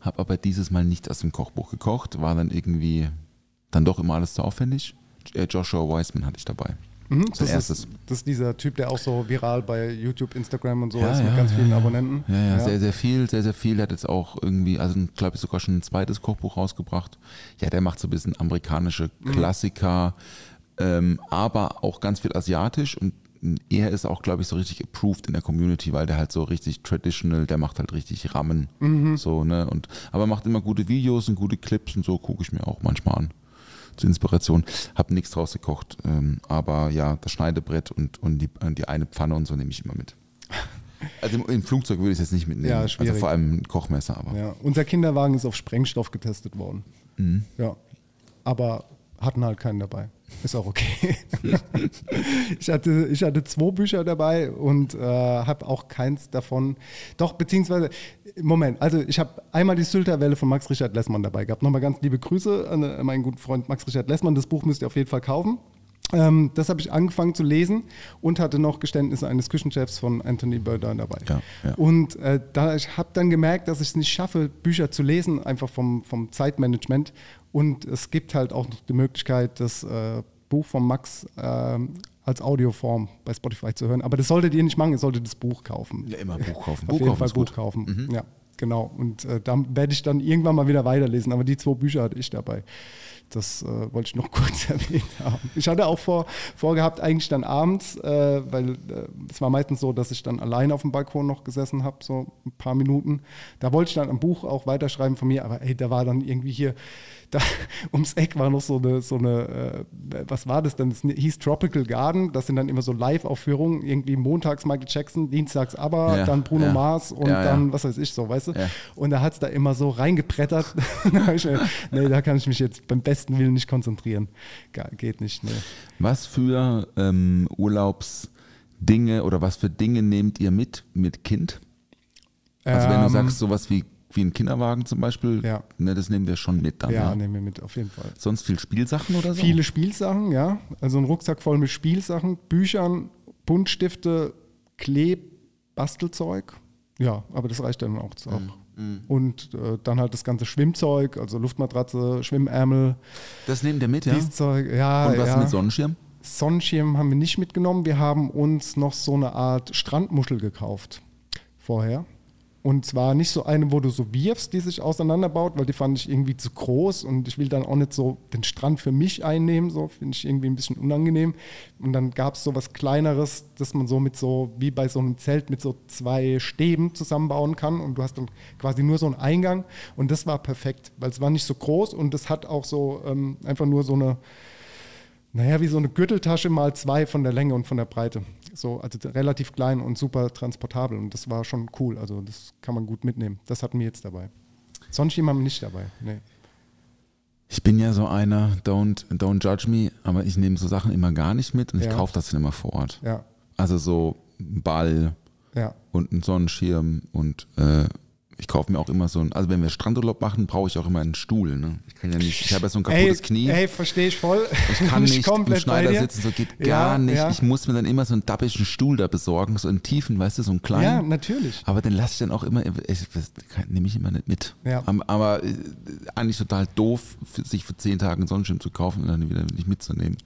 Speaker 7: Habe aber dieses Mal nicht aus dem Kochbuch gekocht, war dann irgendwie dann doch immer alles zu aufwendig. Äh, Joshua Weissman hatte ich dabei.
Speaker 6: Mhm, das,
Speaker 7: erstes.
Speaker 6: ist, das ist dieser Typ, der auch so viral bei YouTube, Instagram und so
Speaker 7: Ja,
Speaker 6: ist mit
Speaker 7: ja,
Speaker 6: ganz
Speaker 7: ja,
Speaker 6: vielen. Abonnenten.
Speaker 7: Ja, ja, sehr, sehr viel, sehr, sehr viel. Der hat jetzt auch irgendwie, also glaube ich sogar schon ein zweites Kochbuch rausgebracht. Ja, der macht so ein bisschen amerikanische Klassiker, ähm, aber auch ganz viel asiatisch und er ist auch, glaube ich, so richtig approved in der Community, weil der halt so richtig traditional, der macht halt richtig Rammen.
Speaker 6: Mhm.
Speaker 7: So, ne? Und, aber macht immer gute Videos und gute Clips und so, gucke ich mir auch manchmal an. Zur Inspiration. Hab nichts draus gekocht. Ähm, aber ja, das Schneidebrett und, und, die, die eine Pfanne und so nehme ich immer mit. <laughs> Also im, im Flugzeug würde ich es jetzt nicht mitnehmen.
Speaker 6: Ja,
Speaker 7: also
Speaker 6: schwierig.
Speaker 7: vor allem ein Kochmesser, aber.
Speaker 6: Ja. Unser Kinderwagen ist auf Sprengstoff getestet worden.
Speaker 7: Mhm.
Speaker 6: Ja. Aber hatten halt keinen dabei. Ist auch okay. <laughs> ich, hatte, ich hatte zwei Bücher dabei und äh, habe auch keins davon. Doch, beziehungsweise, Moment, also ich habe einmal die Sylterwelle von Max Richard Lessmann dabei gehabt. Nochmal ganz liebe Grüße an äh, meinen guten Freund Max Richard Lessmann. Das Buch müsst ihr auf jeden Fall kaufen. Ähm, das habe ich angefangen zu lesen und hatte noch Geständnisse eines Küchenchefs von Anthony Bourdain dabei.
Speaker 7: Ja, ja.
Speaker 6: Und äh, da, ich habe dann gemerkt, dass ich es nicht schaffe, Bücher zu lesen, einfach vom, vom Zeitmanagement. Und es gibt halt auch noch die Möglichkeit, das äh, Buch von Max ähm, als Audioform bei Spotify zu hören. Aber das solltet ihr nicht machen, ihr solltet das Buch kaufen.
Speaker 7: Ja, immer Buch kaufen.
Speaker 6: Auf
Speaker 7: Buch
Speaker 6: jeden Fall Buch
Speaker 7: gut. Mhm.
Speaker 6: kaufen. Ja, genau. Und äh, da werde ich dann irgendwann mal wieder weiterlesen. Aber die zwei Bücher hatte ich dabei. Das äh, wollte ich noch <laughs> kurz erwähnt haben. Ich hatte auch vor, vorgehabt, eigentlich dann abends, äh, weil äh, es war meistens so, dass ich dann allein auf dem Balkon noch gesessen habe, so ein paar Minuten. Da wollte ich dann ein Buch auch weiterschreiben von mir, aber ey, da war dann irgendwie hier, da, <laughs> ums Eck war noch so eine, so eine äh, was war das denn? Das hieß Tropical Garden. Das sind dann immer so Live-Aufführungen, irgendwie montags Michael Jackson, dienstags aber,
Speaker 7: Ja,
Speaker 6: dann Bruno
Speaker 7: ja.
Speaker 6: Mars und
Speaker 7: Ja,
Speaker 6: dann, was weiß ich so, weißt du? Und da hat es da immer so reingebrettert. <laughs> Da ich nee, da kann ich mich jetzt beim besten Willen nicht konzentrieren. Geht nicht, nee.
Speaker 7: Was für ähm, Urlaubsdinge oder was für Dinge nehmt ihr mit mit Kind? Also wenn du
Speaker 6: Ähm,
Speaker 7: sagst, sowas wie, wie ein Kinderwagen zum Beispiel,
Speaker 6: Ja.
Speaker 7: ne, das nehmen wir schon mit dann.
Speaker 6: Ja,
Speaker 7: Ja,
Speaker 6: nehmen wir mit, auf jeden Fall.
Speaker 7: Sonst viel Spielsachen oder so?
Speaker 6: Viele Spielsachen, ja. Also ein Rucksack voll mit Spielsachen, Büchern, Buntstifte, Kleb, Bastelzeug. Ja, aber das reicht dann auch. auch.
Speaker 7: Mhm,
Speaker 6: Und äh, dann halt das ganze Schwimmzeug, also Luftmatratze, Schwimmärmel,
Speaker 7: Das nehmt ihr mit, ja?
Speaker 6: dieses Zeug. Ja,
Speaker 7: Und was
Speaker 6: ja.
Speaker 7: mit Sonnenschirm?
Speaker 6: Sonnenschirm haben wir nicht mitgenommen. Wir haben uns noch so eine Art Strandmuschel gekauft vorher. Und zwar nicht so eine, wo du so wirfst, die sich auseinanderbaut, weil die fand ich irgendwie zu groß und ich will dann auch nicht so den Strand für mich einnehmen, so finde ich irgendwie ein bisschen unangenehm. Und dann gab es so was Kleineres, das man so mit so, wie bei so einem Zelt mit so zwei Stäben zusammenbauen kann und du hast dann quasi nur so einen Eingang und das war perfekt, weil es war nicht so groß und es hat auch so ähm, einfach nur so eine, naja, wie so eine Gürteltasche mal zwei von der Länge und von der Breite. So, also relativ klein und super transportabel. Und das war schon cool. Also das kann man gut mitnehmen. Das hatten wir jetzt dabei. Sonnenschirm haben wir nicht dabei. Nee.
Speaker 7: Ich bin ja so einer, don't, don't judge me, aber ich nehme so Sachen immer gar nicht mit und ich
Speaker 6: Ja.
Speaker 7: kaufe das dann immer vor Ort.
Speaker 6: Ja,
Speaker 7: Also so ein Ball
Speaker 6: ja.
Speaker 7: und einen Sonnenschirm und äh, ich kaufe mir auch immer so ein, also wenn wir Strandurlaub machen, brauche ich auch immer einen Stuhl. Ne? Ich kann ja nicht, ich habe ja so ein kaputtes Knie.
Speaker 6: Ey, verstehe ich voll.
Speaker 7: Ich kann <laughs> nicht im Schneider sitzen, so geht
Speaker 6: Ja,
Speaker 7: gar nicht.
Speaker 6: ja.
Speaker 7: Ich muss mir dann immer so einen dappischen Stuhl da besorgen, so einen tiefen, weißt du, so einen kleinen.
Speaker 6: Ja, natürlich.
Speaker 7: Aber den lasse ich dann auch immer, ich, nehme ich immer nicht mit.
Speaker 6: Ja.
Speaker 7: Aber äh, eigentlich total doof, für, sich für zehn Tage einen Sonnenschirm zu kaufen und dann wieder nicht mitzunehmen.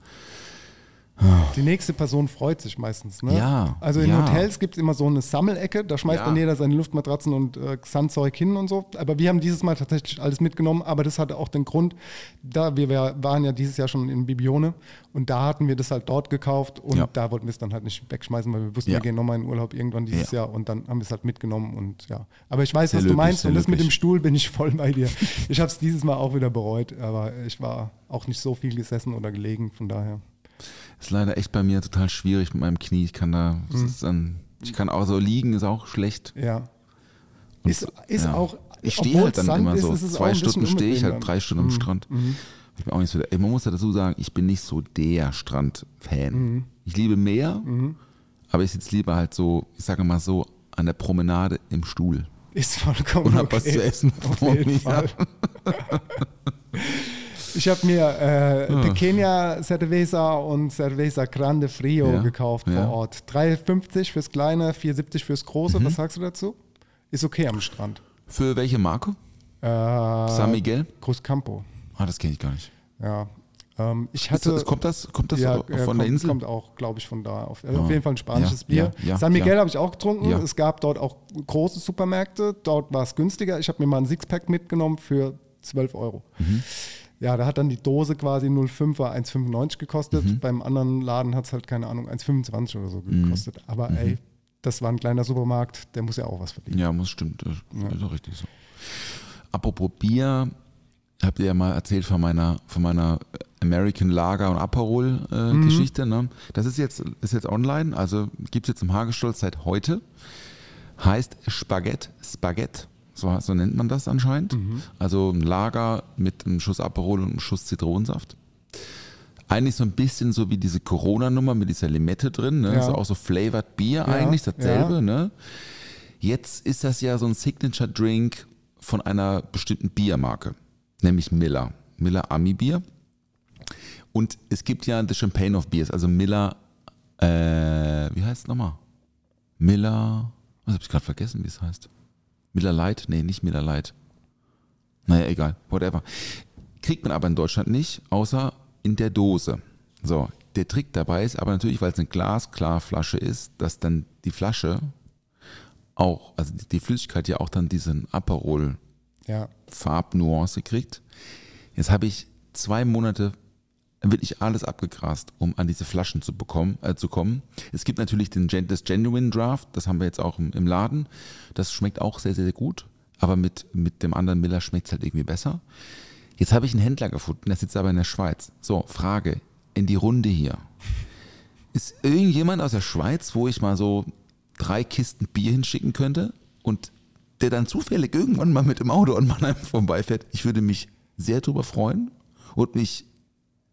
Speaker 6: Die nächste Person freut sich meistens. Ne?
Speaker 7: Ja,
Speaker 6: Also in
Speaker 7: ja.
Speaker 6: Hotels gibt es immer so eine Sammelecke, da schmeißt
Speaker 7: Ja.
Speaker 6: dann jeder seine Luftmatratzen und äh, Sandzeug hin und so. Aber wir haben dieses Mal tatsächlich alles mitgenommen, aber das hatte auch den Grund, da wir waren ja dieses Jahr schon in Bibione und da hatten wir das halt dort gekauft und
Speaker 7: Ja.
Speaker 6: da wollten wir es dann halt nicht wegschmeißen, weil wir wussten,
Speaker 7: Ja.
Speaker 6: wir gehen nochmal in Urlaub irgendwann dieses
Speaker 7: Ja.
Speaker 6: Jahr und dann haben wir es halt mitgenommen und ja. Aber ich weiß,
Speaker 7: Sehr
Speaker 6: was du
Speaker 7: löblich,
Speaker 6: meinst
Speaker 7: sehr
Speaker 6: und das mit dem
Speaker 7: löblich.
Speaker 6: Stuhl bin ich <laughs> voll bei dir. Ich habe es dieses Mal auch wieder bereut, aber ich war auch nicht so viel gesessen oder gelegen, von daher.
Speaker 7: Ist leider echt bei mir total schwierig mit meinem Knie. Ich kann da,
Speaker 6: Mhm.
Speaker 7: ist dann, ich kann auch so liegen, ist auch schlecht.
Speaker 6: Ja.
Speaker 7: Und
Speaker 6: Ist, ist
Speaker 7: ja.
Speaker 6: auch.
Speaker 7: Ich stehe halt dann
Speaker 6: Sand
Speaker 7: immer so.
Speaker 6: ist
Speaker 7: Zwei Stunden stehe ich halt,
Speaker 6: unbequem
Speaker 7: drei Stunden am
Speaker 6: dann.
Speaker 7: Strand. Ich bin auch nicht so der, man muss ja dazu sagen, ich bin nicht so der Strand-Fan.
Speaker 6: Mhm.
Speaker 7: Ich liebe Meer, aber ich sitze lieber halt so, ich sage mal so, an der Promenade im Stuhl
Speaker 6: Ist vollkommen
Speaker 7: und habe
Speaker 6: okay.
Speaker 7: was zu essen
Speaker 6: Auf
Speaker 7: vor mir. <laughs>
Speaker 6: Ich habe mir äh, Pequeña Cerveza und Cerveza Grande Frio
Speaker 7: Ja,
Speaker 6: gekauft
Speaker 7: ja.
Speaker 6: vor Ort. 3,50 fürs Kleine, 4,70 fürs Große.
Speaker 7: Mhm.
Speaker 6: Was sagst du dazu? Ist okay am Strand.
Speaker 7: Für welche Marke?
Speaker 6: Äh,
Speaker 7: San Miguel?
Speaker 6: Cruz Campo.
Speaker 7: Ah, das kenne ich gar nicht.
Speaker 6: Ja. Ähm, ich hatte,
Speaker 7: das, kommt das, kommt das
Speaker 6: ja, äh,
Speaker 7: von
Speaker 6: kommt,
Speaker 7: der Insel?
Speaker 6: kommt auch, glaube ich, von da. Auf, also
Speaker 7: Ah.
Speaker 6: auf jeden Fall ein spanisches Bier. San Miguel habe ich auch getrunken. Es gab dort auch große Supermärkte. Dort war es günstiger. Ich habe mir mal ein Sixpack mitgenommen für 12 Euro.
Speaker 7: Mhm.
Speaker 6: Ja, da hat dann die Dose quasi 0,5er 1,95 gekostet.
Speaker 7: Mhm.
Speaker 6: Beim anderen Laden hat es halt, keine Ahnung, 1,25 oder so
Speaker 7: Mhm.
Speaker 6: gekostet. Aber ey, das war ein kleiner Supermarkt, der muss ja auch was verdienen.
Speaker 7: Ja, muss stimmt. Das ist auch richtig so. Apropos Bier, habt ihr ja mal erzählt von meiner, von meiner American Lager und Aperol äh,
Speaker 6: Mhm.
Speaker 7: Geschichte. Ne? Das ist jetzt, ist jetzt online, also gibt es jetzt im Hagestolz seit heute. Heißt Spaghetti, Spaghetti, so, so nennt man das anscheinend.
Speaker 6: Mhm.
Speaker 7: Also ein Lager mit einem Schuss Aperol und einem Schuss Zitronensaft. Eigentlich so ein bisschen so wie diese Corona-Nummer mit dieser Limette drin, ne?
Speaker 6: Ja.
Speaker 7: so auch so Flavored Bier eigentlich, dasselbe.
Speaker 6: ja.
Speaker 7: Ne? Jetzt ist das ja so ein Signature Drink von einer bestimmten Biermarke, nämlich Miller. Miller Ami Bier. Und es gibt ja The Champagne of Beers, also Miller, äh, wie heißt es nochmal? Miller, was habe ich gerade vergessen, wie es heißt? Miller Light? Nee, nicht Miller Light. Naja, egal, whatever. Kriegt man aber in Deutschland nicht, außer in der Dose. So, der Trick dabei ist aber natürlich, weil es eine Glasklarflasche ist, dass dann die Flasche auch, also die- Flüssigkeit ja auch dann diesen Aperol
Speaker 6: Ja.
Speaker 7: Kriegt. Jetzt habe ich zwei Monate wirklich alles abgegrast, um an diese Flaschen zu bekommen, äh, zu kommen. Es gibt natürlich den das Genuine Draft, das haben wir jetzt auch im, im Laden. Das schmeckt auch sehr, sehr gut, aber mit, mit dem anderen Miller schmeckt es halt irgendwie besser. Jetzt habe ich einen Händler gefunden, der sitzt aber in der Schweiz. So, Frage in die Runde hier. Ist irgendjemand aus der Schweiz, wo ich mal so drei Kisten Bier hinschicken könnte und der dann zufällig irgendwann mal mit dem Auto an Mannheim vorbeifährt? Ich würde mich sehr drüber freuen und mich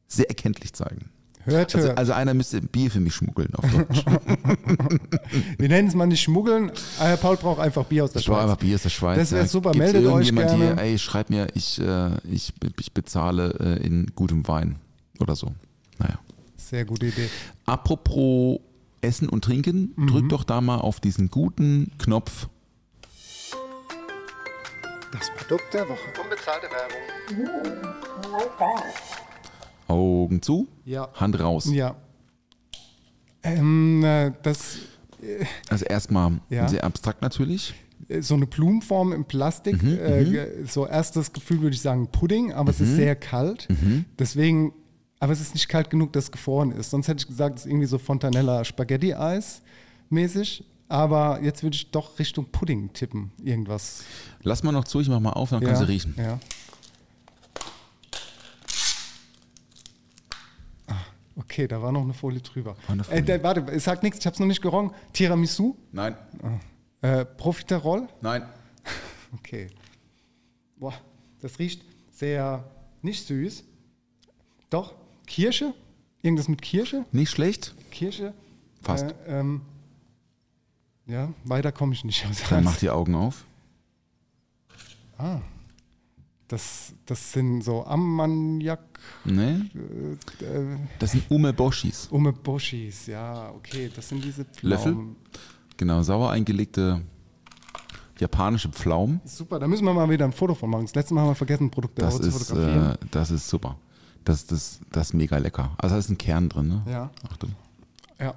Speaker 7: sehr erkenntlich zeigen.
Speaker 6: Hört,
Speaker 7: Also,
Speaker 6: hört.
Speaker 7: also einer müsste Bier für mich schmuggeln auf Deutsch. <laughs>
Speaker 6: Wir nennen es mal nicht schmuggeln. Äh, Paul braucht einfach Bier aus der
Speaker 7: Ich brauche
Speaker 6: Schweiz.
Speaker 7: einfach Bier aus der Schweiz.
Speaker 6: Das wär
Speaker 7: ja.
Speaker 6: super.
Speaker 7: Gibt's
Speaker 6: Meldet euch
Speaker 7: irgendjemand
Speaker 6: gerne.
Speaker 7: Hier, ey, schreib mir, ich, äh, ich, ich bezahle äh, in gutem Wein oder so. Naja.
Speaker 6: Sehr gute Idee.
Speaker 7: Apropos Essen und Trinken,
Speaker 6: Mhm.
Speaker 7: drück doch da mal auf diesen guten Knopf.
Speaker 6: Das Produkt der Woche.
Speaker 4: Unbezahlte Werbung.
Speaker 7: Augen zu,
Speaker 6: Ja.
Speaker 7: Hand raus.
Speaker 6: Ja. Ähm, äh, das
Speaker 7: Also erstmal
Speaker 6: Ja.
Speaker 7: sehr abstrakt natürlich.
Speaker 6: äh, so eine Blumenform im Plastik.
Speaker 7: Mhm,
Speaker 6: äh, ge- so erstes Gefühl würde ich sagen Pudding, aber es ist
Speaker 7: Mhm.
Speaker 6: sehr kalt. Deswegen, aber es ist nicht kalt genug, dass es gefroren ist. Sonst hätte ich gesagt, es ist irgendwie so Fontanella Spaghetti Eis mäßig. Aber jetzt würde ich doch Richtung Pudding tippen. Irgendwas.
Speaker 7: Lass mal noch zu, ich mach mal auf, dann kannst du riechen.
Speaker 6: Ja. Okay, da war noch eine Folie drüber. Äh,
Speaker 7: Folie.
Speaker 6: der, warte, es sagt nichts, ich habe es noch nicht gerongen. Tiramisu,
Speaker 7: Nein,
Speaker 6: äh, Profiterol.
Speaker 7: nein. <laughs>
Speaker 6: Okay. Boah, das riecht sehr nicht süß. Doch, Kirsche? Irgendwas mit Kirsche?
Speaker 7: Nicht schlecht.
Speaker 6: Kirsche?
Speaker 7: Fast.
Speaker 6: Äh, ähm, ja, weiter komme ich nicht.
Speaker 7: Dann mach die Augen auf.
Speaker 6: Das, das sind so Ammoniak,
Speaker 7: Ne?
Speaker 6: äh,
Speaker 7: Das sind Umeboshis.
Speaker 6: Umeboshis. Ja, okay, das sind diese
Speaker 7: Löffel?
Speaker 6: Pflaumen.
Speaker 7: Genau, sauer eingelegte japanische Pflaumen.
Speaker 6: Super, da müssen wir mal wieder ein Foto von machen. Das letzte Mal haben wir vergessen, Produkte
Speaker 7: Das ist,
Speaker 6: fotografieren.
Speaker 7: äh, das ist super. Das, das, das ist mega lecker. Also da ist ein Kern drin, ne?
Speaker 6: Ja.
Speaker 7: Achtung.
Speaker 6: ja,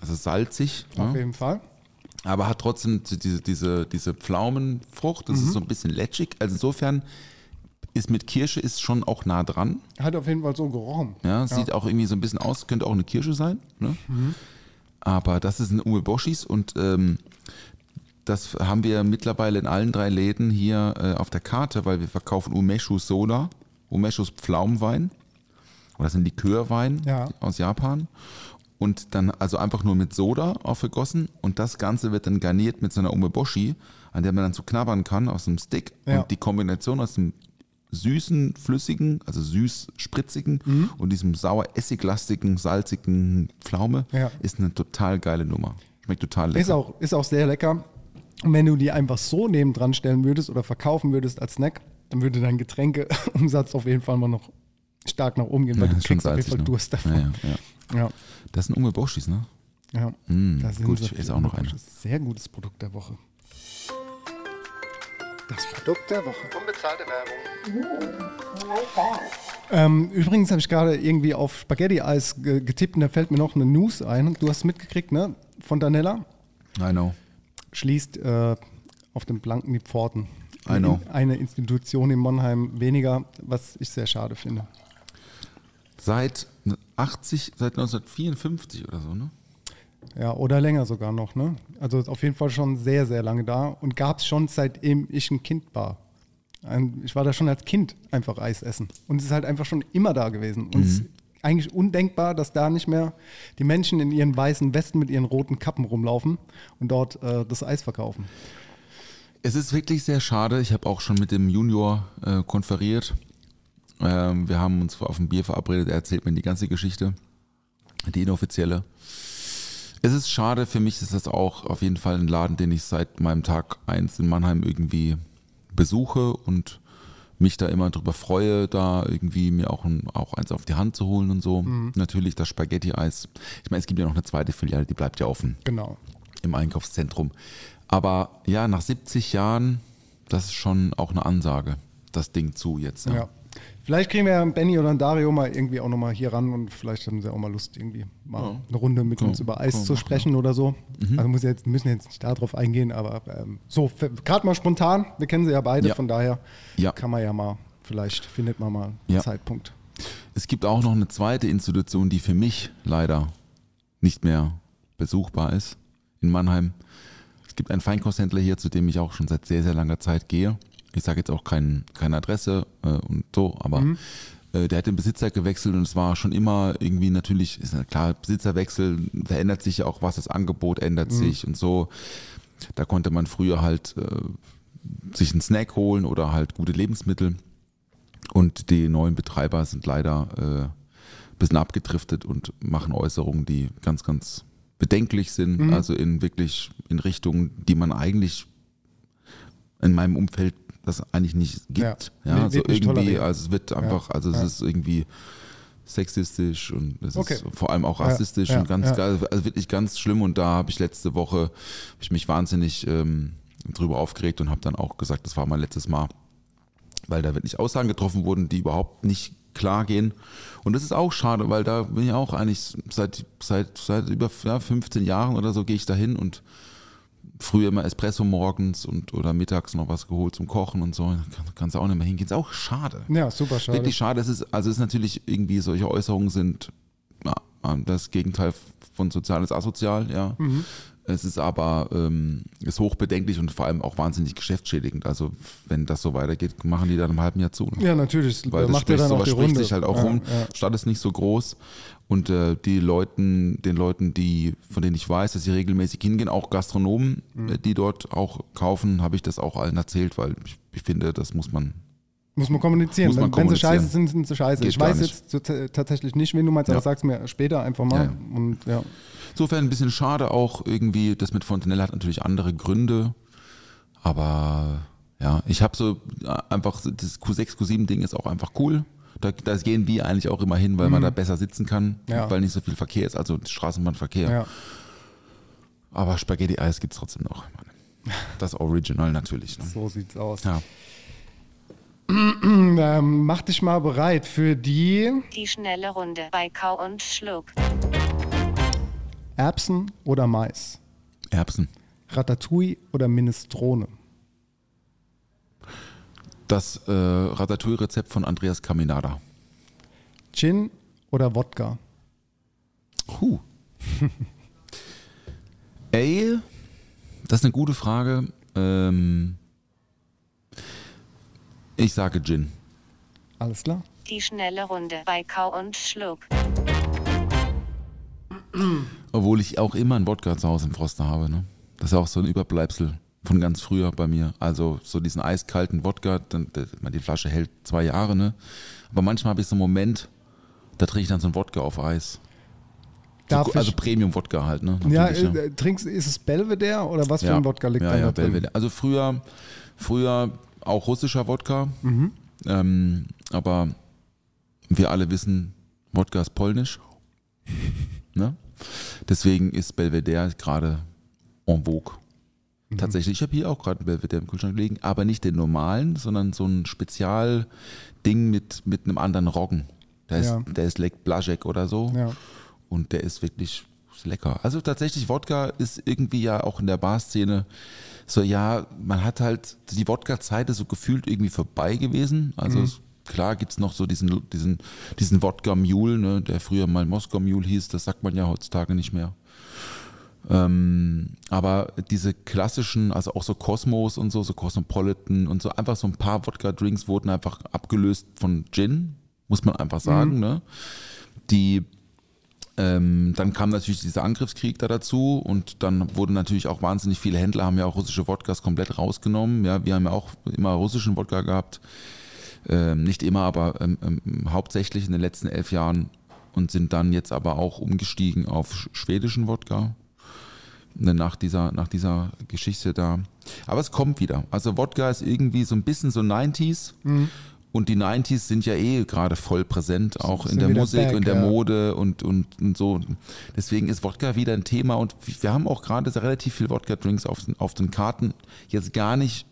Speaker 7: Das ist salzig,
Speaker 6: auf
Speaker 7: ne?
Speaker 6: jeden Fall.
Speaker 7: Aber hat trotzdem diese, diese, diese Pflaumenfrucht. Das
Speaker 6: Mhm.
Speaker 7: ist so ein bisschen letschig. Also insofern ist mit Kirsche ist schon auch nah dran.
Speaker 6: Hat auf jeden Fall so gerochen.
Speaker 7: Ja, sieht auch irgendwie so ein bisschen aus, könnte auch eine Kirsche sein. Ne? Aber das ist ein Umeboshis und ähm, das haben wir mittlerweile in allen drei Läden hier äh, auf der Karte, weil wir verkaufen Umeshu Soda, Umeshus Pflaumenwein. Oder das sind Likörwein
Speaker 6: Ja.
Speaker 7: aus Japan. Und dann also einfach nur mit Soda aufgegossen und das Ganze wird dann garniert mit so einer Umeboshi, an der man dann so knabbern kann aus dem Stick.
Speaker 6: Ja.
Speaker 7: Und die Kombination aus dem süßen, flüssigen, also süß-spritzigen
Speaker 6: Mhm.
Speaker 7: und diesem sauer-essiglastigen, salzigen Pflaume
Speaker 6: Ja.
Speaker 7: ist eine total geile Nummer. Schmeckt total lecker.
Speaker 6: Ist auch, ist auch sehr lecker. Und wenn du die einfach so nebendran stellen würdest oder verkaufen würdest als Snack, dann würde dein Getränkeumsatz auf jeden Fall mal noch stark nach oben gehen, weil
Speaker 7: Ja,
Speaker 6: du kriegst auf jeden Fall
Speaker 7: ne?
Speaker 6: Durst davon.
Speaker 7: Ja, ja, Das sind Umeboshis, ne?
Speaker 6: ja.
Speaker 7: Mm,
Speaker 6: sind
Speaker 7: gut, ich esse auch noch eine.
Speaker 6: Sehr gutes Produkt der Woche. Das Produkt der Woche.
Speaker 4: Unbezahlte Werbung.
Speaker 6: Ähm, übrigens habe ich gerade irgendwie auf Spaghetti-Eis ge getippt und da fällt mir noch eine News ein. Du hast es mitgekriegt, ne? Fontanella
Speaker 7: I know.
Speaker 6: schließt äh, auf dem Blanken die Pforten.
Speaker 7: I know.
Speaker 6: eine Institution in Monheim weniger, was ich sehr schade finde.
Speaker 7: Seit 80, seit 1954 oder so, ne?
Speaker 6: Ja, oder länger sogar noch, ne? Also auf jeden Fall schon sehr, sehr lange da und gab es schon seitdem ich ein Kind war. Ein, ich war da schon als Kind einfach Eis essen. Und es ist halt einfach schon immer da gewesen. Und es ist eigentlich undenkbar, dass da nicht mehr die Menschen in ihren weißen Westen mit ihren roten Kappen rumlaufen und dort äh, das Eis verkaufen.
Speaker 7: Es ist wirklich sehr schade. Ich habe auch schon mit dem Junior äh, konferiert. Ähm, wir haben uns auf ein Bier verabredet. Er erzählt mir die ganze Geschichte, die inoffizielle. Es ist schade. Für mich ist das auch auf jeden Fall ein Laden, den ich seit meinem Tag 1 in Mannheim irgendwie besuche und mich da immer drüber freue, da irgendwie mir auch, ein, auch eins auf die Hand zu holen und so. Natürlich das Spaghetti-Eis. Ich meine, es gibt ja noch eine zweite Filiale, die bleibt ja offen
Speaker 6: Genau.
Speaker 7: im Einkaufszentrum. Aber ja, nach 70 Jahren, das ist schon auch eine Ansage, das Ding zu jetzt. Ja.
Speaker 6: Ja. Vielleicht kriegen wir ja einen Benny oder einen Dario mal irgendwie auch nochmal hier ran und vielleicht haben sie auch mal Lust, irgendwie mal eine Runde mit uns über Eis zu sprechen oder so.
Speaker 7: Mhm.
Speaker 6: Also muss jetzt, müssen jetzt nicht darauf eingehen, aber ähm, so, gerade mal spontan, wir kennen sie ja beide,
Speaker 7: Ja.
Speaker 6: von daher
Speaker 7: Ja.
Speaker 6: kann man ja mal, vielleicht findet man mal einen
Speaker 7: Ja.
Speaker 6: Zeitpunkt.
Speaker 7: Es gibt auch noch eine zweite Institution, die für mich leider nicht mehr besuchbar ist in Mannheim. Es gibt einen Feinkosthändler hier, zu dem ich auch schon seit sehr, sehr langer Zeit gehe. Ich sage jetzt auch kein, keine Adresse äh, und so, aber äh, der hat den Besitzer gewechselt und es war schon immer irgendwie natürlich, ist ja klar, Besitzerwechsel, da ändert sich ja auch was, das Angebot ändert sich und so. Da konnte man früher halt äh, sich einen Snack holen oder halt gute Lebensmittel. Und die neuen Betreiber sind leider äh, ein bisschen abgedriftet und machen Äußerungen, die ganz, ganz bedenklich sind. Also in wirklich in Richtungen, die man eigentlich in meinem Umfeld das eigentlich nicht gibt.
Speaker 6: Ja,
Speaker 7: Ja, also irgendwie,
Speaker 6: toleriert.
Speaker 7: also es wird einfach, also es ist irgendwie sexistisch und es
Speaker 6: Okay.
Speaker 7: ist vor allem auch rassistisch und ganz, geil, also wirklich ganz schlimm. Und da habe ich letzte Woche ich mich wahnsinnig ähm, drüber aufgeregt und habe dann auch gesagt, das war mein letztes Mal weil da wirklich Aussagen getroffen wurden, die überhaupt nicht klar gehen. Und das ist auch schade, weil da bin ich auch eigentlich seit, seit, seit über ja, 15 Jahren oder so gehe ich dahin und früher immer Espresso morgens und oder mittags noch was geholt zum Kochen und so. Kann, kannst du auch nicht mehr hingehen. Ist auch schade.
Speaker 6: Ja, super schade.
Speaker 7: Wirklich schade. Es ist, also es ist natürlich irgendwie, solche Äußerungen sind ja, das Gegenteil von sozial ist asozial, ja.
Speaker 6: Mhm.
Speaker 7: Es ist aber ähm, ist hochbedenklich und vor allem auch wahnsinnig geschäftsschädigend. Also wenn das so weitergeht, machen die dann im halben Jahr zu. ne?
Speaker 6: Ja, natürlich.
Speaker 7: Weil
Speaker 6: da
Speaker 7: das
Speaker 6: macht
Speaker 7: spricht,
Speaker 6: dann auch die
Speaker 7: spricht
Speaker 6: Runde.
Speaker 7: sich halt auch
Speaker 6: ja,
Speaker 7: rum.
Speaker 6: Ja.
Speaker 7: Stadt ist nicht so groß und äh, die Leuten, den Leuten, die von denen ich weiß, dass sie regelmäßig hingehen, auch Gastronomen,
Speaker 6: Mhm.
Speaker 7: äh, die dort auch kaufen, habe ich das auch allen erzählt, weil ich, ich finde, das muss man.
Speaker 6: Muss man kommunizieren.
Speaker 7: Muss man
Speaker 6: wenn, wenn sie
Speaker 7: kommunizieren.
Speaker 6: scheiße sind, sind sie scheiße.
Speaker 7: Geht
Speaker 6: ich weiß
Speaker 7: gar
Speaker 6: jetzt so tatsächlich nicht, wen du meinst, aber
Speaker 7: Ja.
Speaker 6: sag's mir später einfach mal.
Speaker 7: Ja.
Speaker 6: Und ja.
Speaker 7: Insofern ein bisschen schade auch irgendwie, das mit Fontenelle hat natürlich andere Gründe, aber ja, ich habe so äh, einfach, das Q6, Q7 Ding ist auch einfach cool. Da, da gehen wir eigentlich auch immer hin, weil man da besser sitzen kann,
Speaker 6: Mhm. Ja.
Speaker 7: weil nicht so viel Verkehr ist, also Straßenbahnverkehr.
Speaker 6: ja.
Speaker 7: Aber Spaghetti-Eis gibt es trotzdem noch. Das Original natürlich. Ne?
Speaker 6: So sieht's aus.
Speaker 7: Ja. <clears throat>
Speaker 6: Ähm, mach dich mal bereit für die
Speaker 5: Die schnelle Runde bei Kau und Schluck.
Speaker 6: Erbsen oder Mais,
Speaker 7: Erbsen.
Speaker 6: Ratatouille oder Minestrone.
Speaker 7: Das äh, Ratatouille-Rezept von Andreas Caminada.
Speaker 6: Gin oder Wodka.
Speaker 7: Huh. <laughs> Ey, das ist eine gute Frage. Ähm, ich sage Gin.
Speaker 6: Alles klar?
Speaker 5: Die schnelle Runde bei Kau und Schluck.
Speaker 7: Obwohl ich auch immer einen Wodka zu Hause im Froster habe. Ne? Das ist auch so ein Überbleibsel von ganz früher bei mir. Also so diesen eiskalten Wodka, dann, die Flasche hält zwei Jahre, ne? Aber manchmal habe ich so einen Moment, da trinke ich dann so einen Wodka auf Eis. So,
Speaker 6: Darf
Speaker 7: also
Speaker 6: ich,
Speaker 7: Premium-Wodka halt, ne?
Speaker 6: ja,
Speaker 7: Natürlich,
Speaker 6: äh, trinkst, ist es Belvedere oder was für ein Wodka liegt
Speaker 7: ja,
Speaker 6: da
Speaker 7: ja,
Speaker 6: drin?
Speaker 7: Belvedere. Also früher, früher auch russischer Wodka.
Speaker 6: Mhm.
Speaker 7: Ähm, aber wir alle wissen, Wodka ist polnisch. <laughs> ne? Deswegen ist Belvedere gerade en vogue.
Speaker 6: Mhm.
Speaker 7: Tatsächlich, ich habe hier auch gerade einen Belvedere im Kühlschrank liegen, aber nicht den normalen, sondern so ein Spezialding mit, mit einem anderen Roggen. Der ist,
Speaker 6: Ja.
Speaker 7: der ist Lek Blazek oder so.
Speaker 6: Ja.
Speaker 7: Und der ist wirklich ist lecker. Also tatsächlich, Wodka ist irgendwie ja auch in der Bar-Szene so, ja, man hat halt, die Wodka-Zeit ist so gefühlt irgendwie vorbei gewesen. Also
Speaker 6: Mhm.
Speaker 7: klar gibt es noch so diesen, diesen, diesen Wodka-Mule, ne, der früher mal Moskau-Mule hieß, das sagt man ja heutzutage nicht mehr. Ähm, aber diese klassischen, also auch so Cosmos und so, so Cosmopolitan und so, einfach so ein paar Wodka-Drinks wurden einfach abgelöst von Gin, muss man einfach sagen. Ne? Die, ähm, dann kam natürlich dieser Angriffskrieg da dazu und dann wurden natürlich auch wahnsinnig viele Händler, haben ja auch russische Wodkas komplett rausgenommen. Ja, wir haben ja auch immer russischen Wodka gehabt. Ähm, nicht immer, aber ähm, ähm, hauptsächlich in den letzten elf Jahren und sind dann jetzt aber auch umgestiegen auf sch- schwedischen Wodka ne, nach dieser, nach dieser Geschichte da. Aber es kommt wieder. Also Wodka ist irgendwie so ein bisschen so 90s. Und die 90s sind ja eh gerade voll präsent, auch in der Musik
Speaker 6: back,
Speaker 7: und der
Speaker 6: ja.
Speaker 7: Mode und, und, und so. Deswegen ist Wodka wieder ein Thema und wir haben auch gerade relativ viel Wodka-Drinks auf den, auf den Karten. Jetzt gar nicht,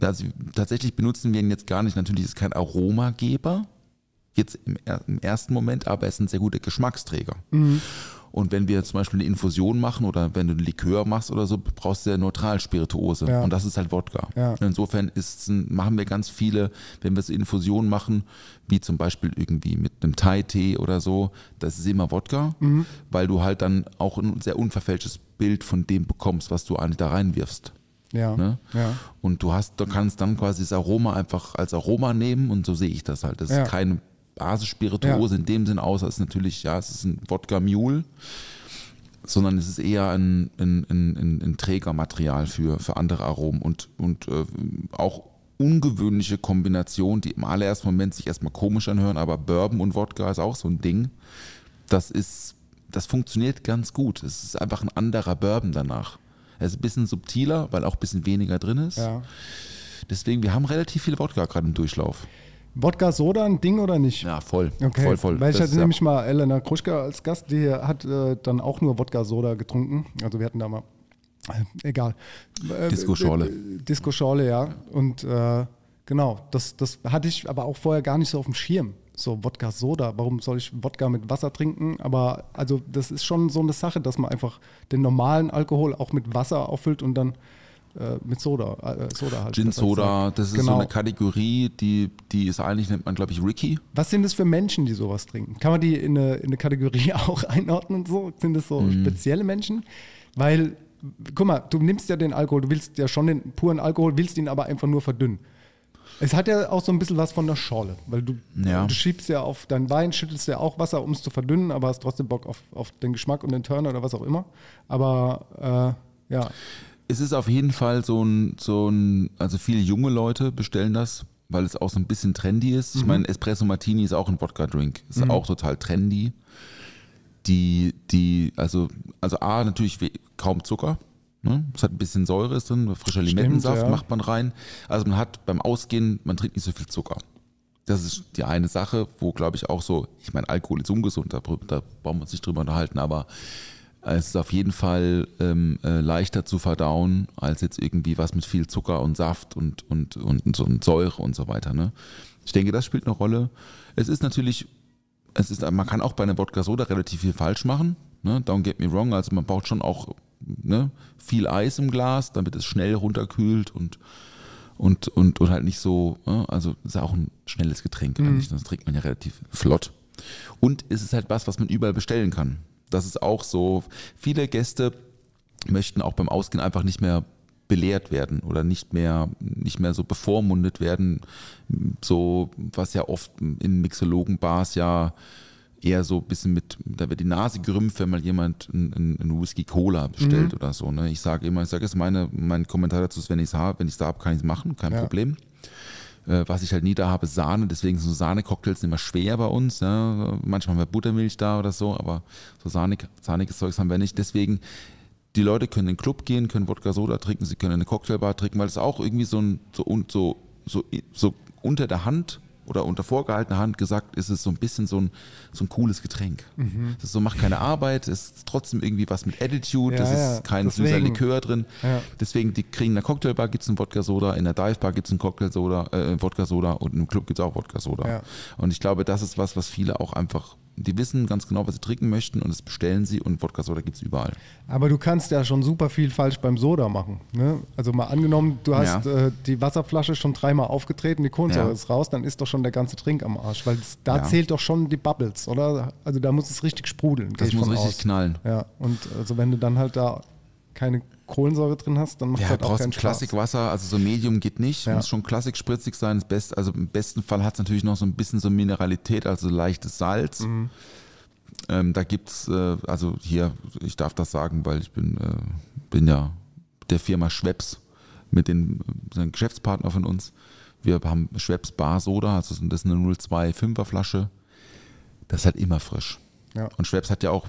Speaker 7: also tatsächlich benutzen wir ihn jetzt gar nicht. Natürlich ist es kein Aromageber, jetzt im, im ersten Moment, aber er ist ein sehr guter Geschmacksträger.
Speaker 6: Mhm.
Speaker 7: Und wenn wir zum Beispiel eine Infusion machen oder wenn du einen Likör machst oder so, brauchst du ja Neutralspirituose.
Speaker 6: Ja.
Speaker 7: Und das ist halt Wodka.
Speaker 6: Ja.
Speaker 7: Insofern ist, ein- machen wir ganz viele, wenn wir so Infusionen machen, wie zum Beispiel irgendwie mit einem Thai-Tee oder so, das ist immer Wodka,
Speaker 6: Mhm.
Speaker 7: weil du halt dann auch ein sehr unverfälschtes Bild von dem bekommst, was du eigentlich da reinwirfst.
Speaker 6: Ja.
Speaker 7: Ne?
Speaker 6: ja.
Speaker 7: Und du hast, du kannst dann quasi das Aroma einfach als Aroma nehmen und so sehe ich das halt. Das
Speaker 6: Ja.
Speaker 7: ist keine Basisspirituose in dem Sinn, es ist natürlich, ja, es ist ein Wodka Mule, sondern es ist eher ein, ein, ein, ein, ein Trägermaterial für, für andere Aromen und, und äh, auch ungewöhnliche Kombinationen, die im allerersten Moment sich erstmal komisch anhören, aber Bourbon und Wodka ist auch so ein Ding. Das ist, das funktioniert ganz gut. Es ist einfach ein anderer Bourbon danach. Er ist ein bisschen subtiler, weil auch ein bisschen weniger drin ist.
Speaker 6: ja.
Speaker 7: Deswegen, wir haben relativ viel Wodka gerade im Durchlauf.
Speaker 6: Wodka Soda ein Ding oder nicht?
Speaker 7: Ja, voll.
Speaker 6: Okay,
Speaker 7: Voll, voll.
Speaker 6: weil ich
Speaker 7: Das
Speaker 6: hatte
Speaker 7: ja-
Speaker 6: nämlich mal Elena Kruschka als Gast, die hat äh, dann auch nur Wodka-Soda getrunken. Also wir hatten da mal, äh, egal. Äh,
Speaker 7: Disco-Schorle.
Speaker 6: äh, Disco-Schorle, ja. Und äh, genau, das, das hatte ich aber auch vorher gar nicht so auf dem Schirm. So Wodka-Soda, warum soll ich Wodka mit Wasser trinken? Aber also das ist schon so eine Sache, dass man einfach den normalen Alkohol auch mit Wasser auffüllt und dann äh, mit Soda, äh, Soda halt.
Speaker 7: Gin Soda, das ist so
Speaker 6: Genau.
Speaker 7: eine Kategorie, die, die ist eigentlich, nennt man, glaube ich, Ricky.
Speaker 6: Was sind das für Menschen, die sowas trinken? Kann man die in eine, in eine Kategorie <laughs> auch einordnen? So? Sind das so
Speaker 7: Mhm.
Speaker 6: spezielle Menschen? Weil, guck mal, du nimmst ja den Alkohol, du willst ja schon den puren Alkohol, willst ihn aber einfach nur verdünnen. Es hat ja auch so ein bisschen was von der Schorle, weil du,
Speaker 7: Ja.
Speaker 6: du schiebst ja auf deinen Wein, schüttelst ja auch Wasser, um es zu verdünnen, aber hast trotzdem Bock auf, auf den Geschmack und den Turn oder was auch immer. Aber äh, ja,
Speaker 7: Es ist auf jeden Fall so ein, so ein, also viele junge Leute bestellen das, weil es auch so ein bisschen trendy ist.
Speaker 6: Mhm.
Speaker 7: Ich meine, Espresso Martini ist auch ein Wodka-Drink. Ist auch total trendy. Die, die, also, also A, natürlich kaum Zucker. Ne? Es hat ein bisschen Säure ist drin, frischer Limettensaft
Speaker 6: ja.
Speaker 7: macht man rein. Also man hat beim Ausgehen, man trinkt nicht so viel Zucker. Das ist die eine Sache, wo glaube ich auch so, ich meine, Alkohol ist ungesund, da, da brauchen wir uns nicht drüber unterhalten, aber es ist auf jeden Fall ähm, äh, leichter zu verdauen, als jetzt irgendwie was mit viel Zucker und Saft und, und, und, so und Säure und so weiter. Ne? Ich denke, das spielt eine Rolle. Es ist natürlich, es ist, man kann auch bei einer Wodka Soda relativ viel falsch machen. Ne? Don't get me wrong, also man braucht schon auch ne, viel Eis im Glas, damit es schnell runterkühlt und und, und, und halt nicht so, ne? also ist ja auch ein schnelles Getränk eigentlich, das trinkt man ja relativ flott. Und es ist halt was, was man überall bestellen kann. Das ist auch so, viele Gäste möchten auch beim Ausgehen einfach nicht mehr belehrt werden oder nicht mehr, nicht mehr so bevormundet werden, so was ja oft in Mixologen-Bars ja eher so ein bisschen mit, da wird die Nase gerümpft, wenn mal jemand einen, einen Whisky Cola bestellt oder so. Ne? Ich sage immer, ich sage es, meine, mein Kommentar dazu ist, wenn ich es habe, wenn ich es da habe, kann ich es machen, kein
Speaker 6: Ja.
Speaker 7: Problem. Äh, was ich halt nie da habe, Sahne, deswegen sind so Sahne-Cocktails immer schwer bei uns. Ja? Manchmal haben wir Buttermilch da oder so, aber so sahnig, sahniges Zeugs haben wir nicht. Deswegen, die Leute können in den Club gehen, können Wodka Soda trinken, sie können in eine Cocktailbar trinken, weil es auch irgendwie so ein, so, so, so, so unter der Hand oder unter vorgehaltener Hand gesagt, ist es so ein bisschen so ein, so ein cooles Getränk. Das ist so, macht keine Arbeit, es ist trotzdem irgendwie was mit Attitude,
Speaker 6: Ja,
Speaker 7: es ist
Speaker 6: ja,
Speaker 7: kein süßer
Speaker 6: deswegen.
Speaker 7: Likör drin.
Speaker 6: Ja.
Speaker 7: Deswegen, die kriegen in der Cocktailbar gibt es einen Wodka-Soda, in der Divebar gibt es einen Cocktail-Soda, äh, Wodka-Soda und im Club gibt es auch Wodka-Soda. Und ich glaube, das ist was, was viele auch einfach die wissen ganz genau, was sie trinken möchten und das bestellen sie und Wodka Soda gibt es überall.
Speaker 6: Aber du kannst ja schon super viel falsch beim Soda machen. Ne? Also mal angenommen, du hast
Speaker 7: Ja.
Speaker 6: äh, die Wasserflasche schon dreimal aufgetreten, die Kohlensäure
Speaker 7: Ja.
Speaker 6: ist raus, dann ist doch schon der ganze Trink am Arsch. Weil das, da
Speaker 7: Ja.
Speaker 6: zählt doch schon die Bubbles, oder? Also da muss es richtig sprudeln.
Speaker 7: Das muss richtig
Speaker 6: aus.
Speaker 7: knallen.
Speaker 6: Ja, und also wenn du dann halt da keine Kohlensäure drin hast, dann macht es
Speaker 7: Ja,
Speaker 6: halt auch
Speaker 7: brauchst
Speaker 6: keinen
Speaker 7: ein
Speaker 6: Spaß.
Speaker 7: Klassikwasser, also so Medium geht nicht,
Speaker 6: Ja.
Speaker 7: muss schon klassik spritzig sein. Best, also im besten Fall hat es natürlich noch so ein bisschen so Mineralität, also leichtes Salz.
Speaker 6: Mhm.
Speaker 7: Ähm, da gibt's, äh, also hier, ich darf das sagen, weil ich bin, äh, bin ja der Firma Schweppes mit den äh, ein Geschäftspartner von uns. Wir haben Schweppes Bar Soda, also das ist eine 025er Flasche. Das ist halt immer frisch.
Speaker 6: Ja.
Speaker 7: Und Schweppes hat ja auch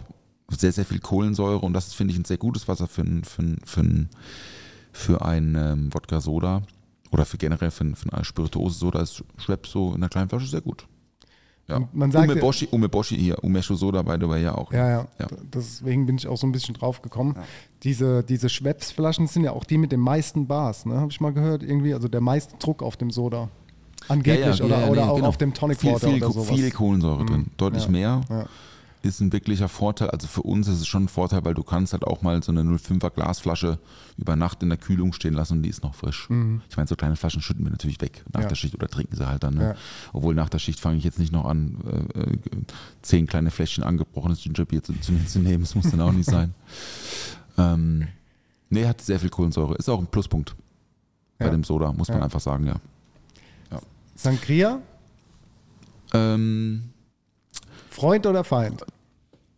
Speaker 7: sehr, sehr viel Kohlensäure und das ist, finde ich, ein sehr gutes Wasser für, ein- für, für, für ein ähm, Wodka-Soda oder für generell für, für eine Spirituose-Soda ist Schweppes so in einer kleinen Flasche sehr gut. Ja.
Speaker 6: Man sagt ja-
Speaker 7: Umeboshi, Umeboshi hier, Umeshu Soda by the way ja auch.
Speaker 6: Ja, ja,
Speaker 7: Ja.
Speaker 6: Deswegen bin ich auch so ein bisschen drauf gekommen. Diese, diese Schweppes-Flaschen sind ja auch die mit den meisten Bars, ne? Habe ich mal gehört irgendwie. Also der meiste Druck auf dem Soda. Angeblich. oder oder auch
Speaker 7: genau.
Speaker 6: auf dem Tonic
Speaker 7: viel,
Speaker 6: Water
Speaker 7: viel,
Speaker 6: oder
Speaker 7: Ko-
Speaker 6: sowas.
Speaker 7: Viel Kohlensäure drin, deutlich
Speaker 6: Ja.
Speaker 7: mehr. Ist ein wirklicher Vorteil. Also für uns ist es schon ein Vorteil, weil du kannst halt auch mal so eine 05er Glasflasche über Nacht in der Kühlung stehen lassen und die ist noch frisch. Ich meine, so kleine Flaschen schütten wir natürlich weg nach
Speaker 6: Mhm. Ja.
Speaker 7: der Schicht oder trinken sie halt dann. Ne?
Speaker 6: Ja.
Speaker 7: Obwohl nach der Schicht fange ich jetzt nicht noch an, äh, zehn kleine Fläschchen angebrochenes Gingerbier zu, zu, zu nehmen. Das muss dann auch nicht sein. <laughs> Ähm, nee, hat sehr viel Kohlensäure. Ist auch ein Pluspunkt bei
Speaker 6: Ja.
Speaker 7: dem Soda, muss man einfach sagen, ja.
Speaker 6: Sangria,
Speaker 7: Ähm,
Speaker 6: Freund oder Feind?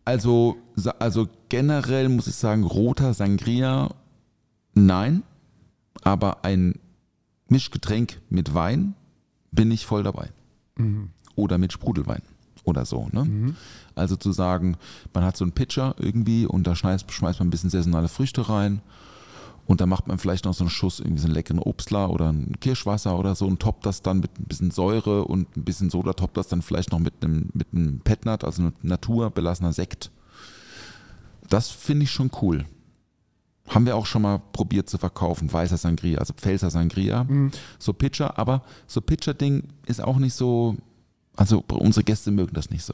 Speaker 7: Also, also generell muss ich sagen, roter Sangria, nein. Aber ein Mischgetränk mit Wein bin ich voll dabei. Oder mit Sprudelwein oder so. Ne? Also zu sagen, man hat so einen Pitcher irgendwie und da schmeißt, schmeißt man ein bisschen saisonale Früchte rein und da macht man vielleicht noch so einen Schuss, irgendwie so einen leckeren Obstler oder ein Kirschwasser oder so und toppt das dann mit ein bisschen Säure und ein bisschen Soda, toppt das dann vielleicht noch mit einem, mit einem Petnat, also einem naturbelassener Sekt. Das finde ich schon cool. Haben wir auch schon mal probiert zu verkaufen, weißer Sangria, also Pfälzer Sangria, so Pitcher, aber so Pitcher-Ding ist auch nicht so, also unsere Gäste mögen das nicht so.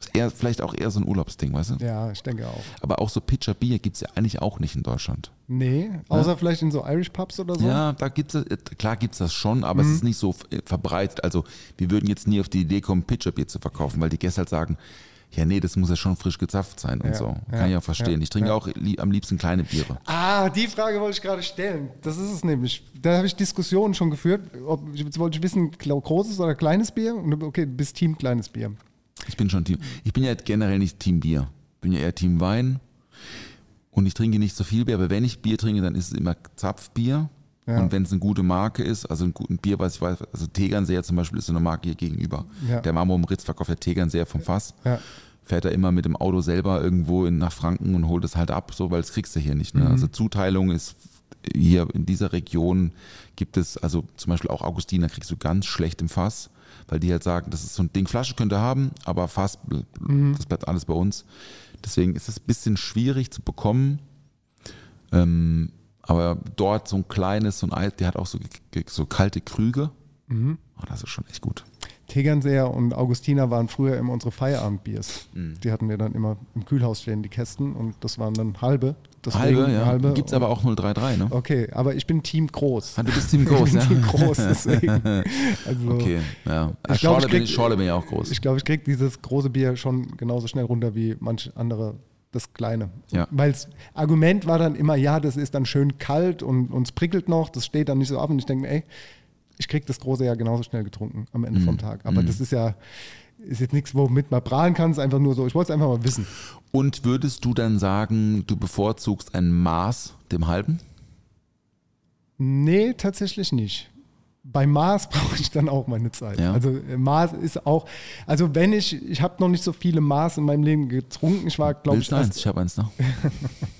Speaker 7: Ist eher, vielleicht auch eher so ein Urlaubsding, weißt du?
Speaker 6: Ja, ich denke auch.
Speaker 7: Aber auch so Pitcher-Bier gibt es ja eigentlich auch nicht in Deutschland.
Speaker 6: Nee, außer vielleicht in so Irish Pubs oder so.
Speaker 7: Ja, da gibt's das, klar gibt es das schon, aber es ist nicht so äh, verbreitet. Also wir würden jetzt nie auf die Idee kommen, Pitcherbier zu verkaufen, weil die Gäste halt sagen, ja nee, das muss ja schon frisch gezapft sein und
Speaker 6: Ja,
Speaker 7: so. Kann
Speaker 6: ja,
Speaker 7: ich auch verstehen.
Speaker 6: ja,
Speaker 7: ich trinke
Speaker 6: ja.
Speaker 7: auch li am liebsten kleine Biere.
Speaker 6: Ah, die Frage wollte ich gerade stellen. Das ist es nämlich. Da habe ich Diskussionen schon geführt. Ob, jetzt wollte ich wissen, großes oder kleines Bier? Und okay, du bist Team kleines Bier.
Speaker 7: Ich bin schon Team. Ich bin ja generell nicht Team Bier. Bin ja eher Team Wein. Und ich trinke nicht so viel Bier, aber wenn ich Bier trinke, dann ist es immer Zapfbier.
Speaker 6: Ja.
Speaker 7: Und wenn es eine gute Marke ist, also ein gutes Bier, was ich weiß, also Tegernseher zum Beispiel ist so eine Marke hier gegenüber.
Speaker 6: Ja.
Speaker 7: Der Marmor im Ritz verkauft der Tegernseher vom Fass.
Speaker 6: Ja.
Speaker 7: Fährt er immer mit dem Auto selber irgendwo in, nach Franken und holt es halt ab, so, weil das kriegst du hier nicht.
Speaker 6: Mhm.
Speaker 7: Ne? Also Zuteilung ist hier in dieser Region gibt es, also zum Beispiel auch Augustiner kriegst du ganz schlecht im Fass, weil die halt sagen, das ist so ein Ding, Flasche könnt ihr haben, aber bl- bl- das bleibt alles bei uns. Deswegen ist es ein bisschen schwierig zu bekommen. Ähm, aber dort so ein kleines, so ein Eis, der hat auch so, so kalte Krüge. Oh, das ist schon echt gut.
Speaker 6: Tegernseer und Augustiner waren früher immer unsere Feierabendbiers.
Speaker 7: Mhm.
Speaker 6: Die hatten wir dann immer im Kühlhaus stehen, die Kästen. Und das waren dann halbe. Deswegen
Speaker 7: halbe, ja.
Speaker 6: halbe.
Speaker 7: Gibt es aber auch 033, ne?
Speaker 6: Okay, aber ich bin Team groß.
Speaker 7: Ah, du bist Team groß,
Speaker 6: ich bin
Speaker 7: ja?
Speaker 6: Team groß, deswegen. <laughs> Also,
Speaker 7: Okay, ja.
Speaker 6: Ich glaub,
Speaker 7: Schorle,
Speaker 6: ich
Speaker 7: bin,
Speaker 6: krieg-
Speaker 7: ich, Schorle bin ja auch groß.
Speaker 6: Ich glaube, ich kriege dieses große Bier schon genauso schnell runter wie manche andere das kleine.
Speaker 7: Ja.
Speaker 6: Weil das Argument war dann immer, ja, das ist dann schön kalt und uns prickelt noch, das steht dann nicht so ab. Und ich denke mir, ey, ich kriege das große ja genauso schnell getrunken am Ende
Speaker 7: Mhm.
Speaker 6: vom Tag. Aber das ist ja ist jetzt nichts, womit man prahlen kann, ist einfach nur so, ich wollte es einfach mal wissen.
Speaker 7: Und würdest du dann sagen, du bevorzugst ein Maß dem halben?
Speaker 6: Nee, tatsächlich nicht. Bei Mars <laughs> brauche ich dann auch meine Zeit.
Speaker 7: Ja.
Speaker 6: Also äh, Mars ist auch, also wenn ich, ich habe noch nicht so viele Mars in meinem Leben getrunken. Ich war, glaube ich,
Speaker 7: eins? Ich habe eins noch. <laughs>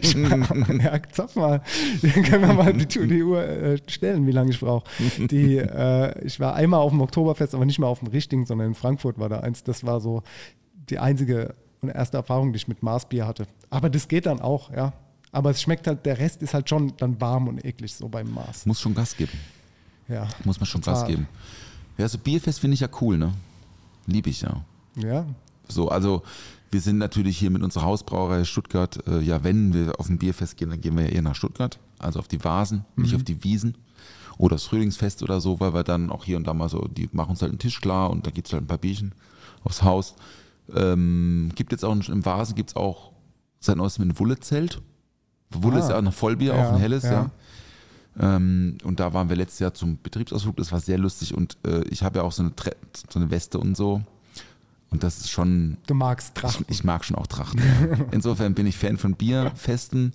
Speaker 6: Ich ja, zapf mal. Dann können wir mal die, die Uhr äh, stellen, wie lange ich brauche. Die, äh, ich war einmal auf dem Oktoberfest, aber nicht mal auf dem richtigen, sondern in Frankfurt war da eins. Das war so die einzige und erste Erfahrung, die ich mit Marsbier hatte. Aber das geht dann auch, ja. Aber es schmeckt halt, der Rest ist halt schon dann warm und eklig, so beim Mars.
Speaker 7: Muss schon Gas geben.
Speaker 6: Ja.
Speaker 7: Muss man schon Gas
Speaker 6: Total.
Speaker 7: geben. Ja, so Bierfest finde ich ja cool, ne? Liebe ich ja.
Speaker 6: Ja.
Speaker 7: So, also wir sind natürlich hier mit unserer Hausbrauerei Stuttgart, äh, ja, wenn wir auf ein Bierfest gehen, dann gehen wir ja eher nach Stuttgart, also auf die Vasen, nicht auf die Wiesen oder das Frühlingsfest oder so, weil wir dann auch hier und da mal so, die machen uns halt einen Tisch klar und da gibt es halt ein paar Bierchen aufs Haus. Ähm, gibt jetzt auch im Vasen gibt es auch seit neuestem ein Wulle-Zelt. Wulle
Speaker 6: Ah.
Speaker 7: ist ja auch ein Vollbier,
Speaker 6: Ja,
Speaker 7: auch ein helles,
Speaker 6: ja.
Speaker 7: ja. Ähm, und da waren wir letztes Jahr zum Betriebsausflug, das war sehr lustig und äh, ich habe ja auch so eine, Tre so eine Weste und so. Und das ist schon,
Speaker 6: Du magst
Speaker 7: ich,
Speaker 6: Drachen.
Speaker 7: ich mag schon auch Trachten. <laughs> Insofern bin ich Fan von Bierfesten.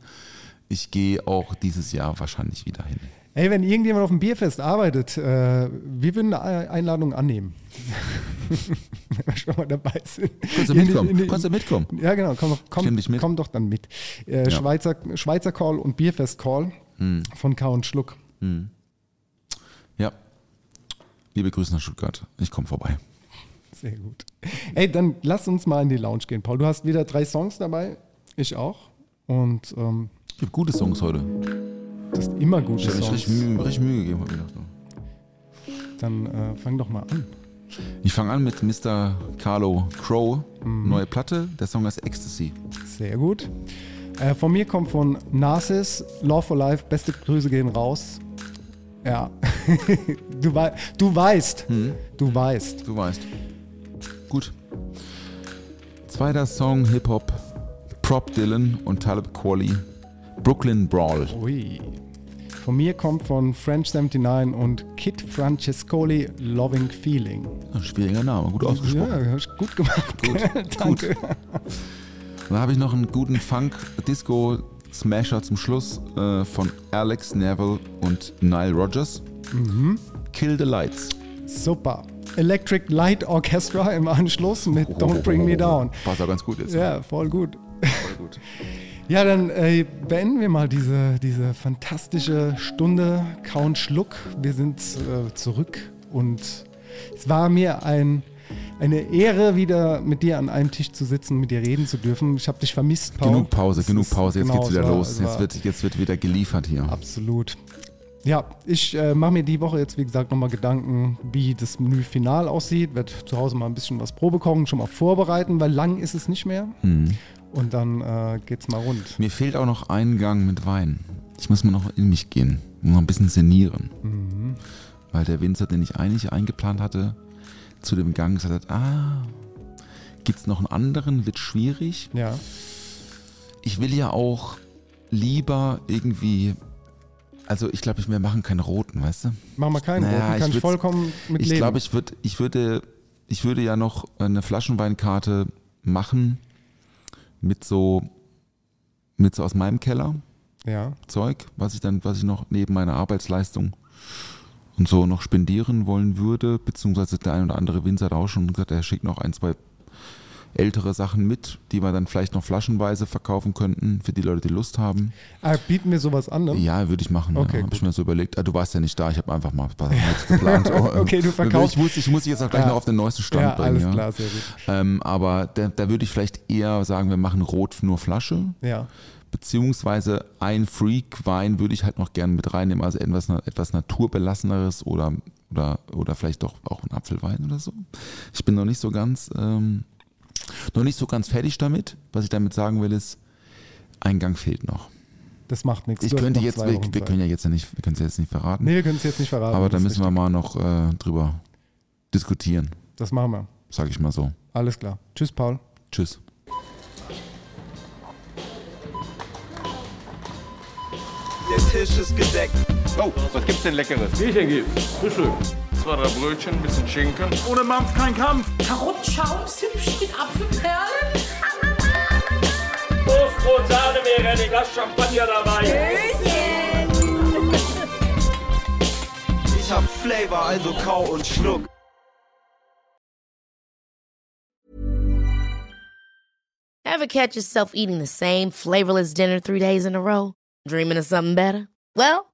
Speaker 7: Ich gehe auch dieses Jahr wahrscheinlich wieder hin.
Speaker 6: Ey, wenn irgendjemand auf dem Bierfest arbeitet, äh, wir würden eine Einladung annehmen. <laughs> wenn wir schon mal dabei sind.
Speaker 7: Kannst du
Speaker 6: In
Speaker 7: mitkommen?
Speaker 6: in die-
Speaker 7: Kannst du mitkommen?
Speaker 6: Ja, genau. Komm, doch- komm,
Speaker 7: Ich mit.
Speaker 6: komm doch dann mit. Äh,
Speaker 7: Ja.
Speaker 6: Schweizer, Schweizer Call und Bierfest Call
Speaker 7: Hm.
Speaker 6: von K und Schluck.
Speaker 7: Ja. Liebe Grüße nach Stuttgart. Ich komme vorbei.
Speaker 6: Sehr gut. Ey, dann lass uns mal in die Lounge gehen, Paul. Du hast wieder drei Songs dabei. Ich auch. Und ähm,
Speaker 7: Ich habe gute Songs heute.
Speaker 6: das ist immer gute
Speaker 7: Ich habe
Speaker 6: Songs.
Speaker 7: richtig Mühe, richtig Mühe gegeben. Ich gedacht.
Speaker 6: Dann äh, fang doch mal an.
Speaker 7: Ich fange an mit Mr. Carlo Crow. Neue Platte. Der Song heißt Ecstasy.
Speaker 6: Sehr gut. Äh, von mir kommt von Narcis, Love for Life, beste Grüße gehen raus. Ja. <laughs> du, wei du weißt.
Speaker 7: Hm.
Speaker 6: Du weißt.
Speaker 7: Du weißt. Gut. Zweiter Song Hip-Hop. Prop Dylan und Talib Kweli. Brooklyn Brawl.
Speaker 6: Ui. Von mir kommt von French 79 und Kid Francescoli Loving Feeling.
Speaker 7: Ein schwieriger Name, gut ausgesprochen.
Speaker 6: Ja, hast gut gemacht.
Speaker 7: Gut, <laughs>
Speaker 6: Danke.
Speaker 7: Dann habe ich noch einen guten Funk-Disco-Smasher zum Schluss äh, von Alex Neville und Nile Rogers. Kill the Lights.
Speaker 6: Super. Electric Light Orchestra im Anschluss mit Don't Bring Me Down.
Speaker 7: Passt auch ganz gut jetzt.
Speaker 6: Ja, voll gut.
Speaker 7: Voll gut. <laughs>
Speaker 6: Ja, dann äh, beenden wir mal diese, diese fantastische Stunde Count Schluck. Wir sind äh, zurück und es war mir ein, eine Ehre, wieder mit dir an einem Tisch zu sitzen, mit dir reden zu dürfen. Ich habe dich vermisst, Paul.
Speaker 7: Genug Pause,
Speaker 6: Es
Speaker 7: genug Pause. Jetzt
Speaker 6: genau,
Speaker 7: geht's
Speaker 6: es
Speaker 7: wieder
Speaker 6: war-
Speaker 7: los. Jetzt wird, jetzt wird wieder geliefert hier.
Speaker 6: Absolut. Ja, ich äh, mache mir die Woche jetzt, wie gesagt, nochmal Gedanken, wie das Menü final aussieht. Werde zu Hause mal ein bisschen was Probe kochen, schon mal vorbereiten, weil lang ist es nicht mehr.
Speaker 7: Mhm.
Speaker 6: Und dann äh, geht's mal rund.
Speaker 7: Mir fehlt auch noch ein Gang mit Wein. Ich muss mal noch in mich gehen und noch ein bisschen sinnieren.
Speaker 6: Mhm.
Speaker 7: Weil der Winzer, den ich eigentlich eingeplant hatte, zu dem Gang gesagt hat, ah, gibt's noch einen anderen, wird schwierig.
Speaker 6: Ja.
Speaker 7: Ich will ja auch lieber irgendwie, also ich glaube, wir machen keine roten, weißt du?
Speaker 6: Machen wir keinen
Speaker 7: Naja,
Speaker 6: roten, kann ich vollkommen mit
Speaker 7: Ich glaube, ich, würd, ich, würde, ich würde ja noch eine Flaschenweinkarte machen mit so, mit so aus meinem Keller
Speaker 6: ja.
Speaker 7: Zeug, was ich dann, was ich noch neben meiner Arbeitsleistung und so noch spendieren wollen würde, beziehungsweise der ein oder andere Winzer hat auch schon gesagt, er schickt noch ein, zwei ältere Sachen mit, die wir dann vielleicht noch flaschenweise verkaufen könnten, für die Leute, die Lust haben.
Speaker 6: Ah, bieten wir sowas an, ne?
Speaker 7: Ja, würde ich machen.
Speaker 6: Okay,
Speaker 7: ja, habe ich mir so überlegt. Ah, du warst ja nicht da, ich habe einfach mal was <laughs> geplant. <laughs>
Speaker 6: Okay, du verkaufst-
Speaker 7: Ich muss, ich muss dich jetzt auch gleich
Speaker 6: Ja.
Speaker 7: noch auf den neuesten Stand
Speaker 6: Ja,
Speaker 7: bringen.
Speaker 6: alles
Speaker 7: ja.
Speaker 6: klar, sehr gut.
Speaker 7: Ähm, aber da, da würde ich vielleicht eher sagen, wir machen Rot nur Flasche,
Speaker 6: Ja.
Speaker 7: beziehungsweise ein Freak-Wein würde ich halt noch gerne mit reinnehmen, also etwas, etwas Naturbelasseneres oder, oder, oder vielleicht doch auch ein Apfelwein oder so. Ich bin noch nicht so ganz, ähm, noch nicht so ganz fertig damit. Was ich damit sagen will, ist, ein Gang fehlt noch.
Speaker 6: Das macht nichts.
Speaker 7: Ich
Speaker 6: Du
Speaker 7: könnte jetzt, wir, wir können ja jetzt nicht, wir können es jetzt nicht verraten.
Speaker 6: Nee, wir können es jetzt nicht verraten.
Speaker 7: aber da müssen wir
Speaker 6: richtig.
Speaker 7: mal noch äh, drüber diskutieren,
Speaker 6: Das machen wir.
Speaker 7: sage ich mal so.
Speaker 6: Alles klar. Tschüss, Paul.
Speaker 7: Tschüss.
Speaker 8: Der Tisch ist gedeckt.
Speaker 9: Oh, was gibt's denn Leckeres?
Speaker 3: Bierchen gibt's. Frühstück.
Speaker 9: Zwei, drei Brötchen, ein bisschen Schinken.
Speaker 3: Ohne Mampf kein Kampf.
Speaker 10: Karottenschaum, Zimtstück, Apfelperlen.
Speaker 3: Toastbrot, Sahne, wäre ein Glas Champagner dabei.
Speaker 8: Ich hab Flavor, also kau und schluck.
Speaker 10: Ever catch yourself eating the same flavorless dinner three days in a row? Dreaming of something better? Well,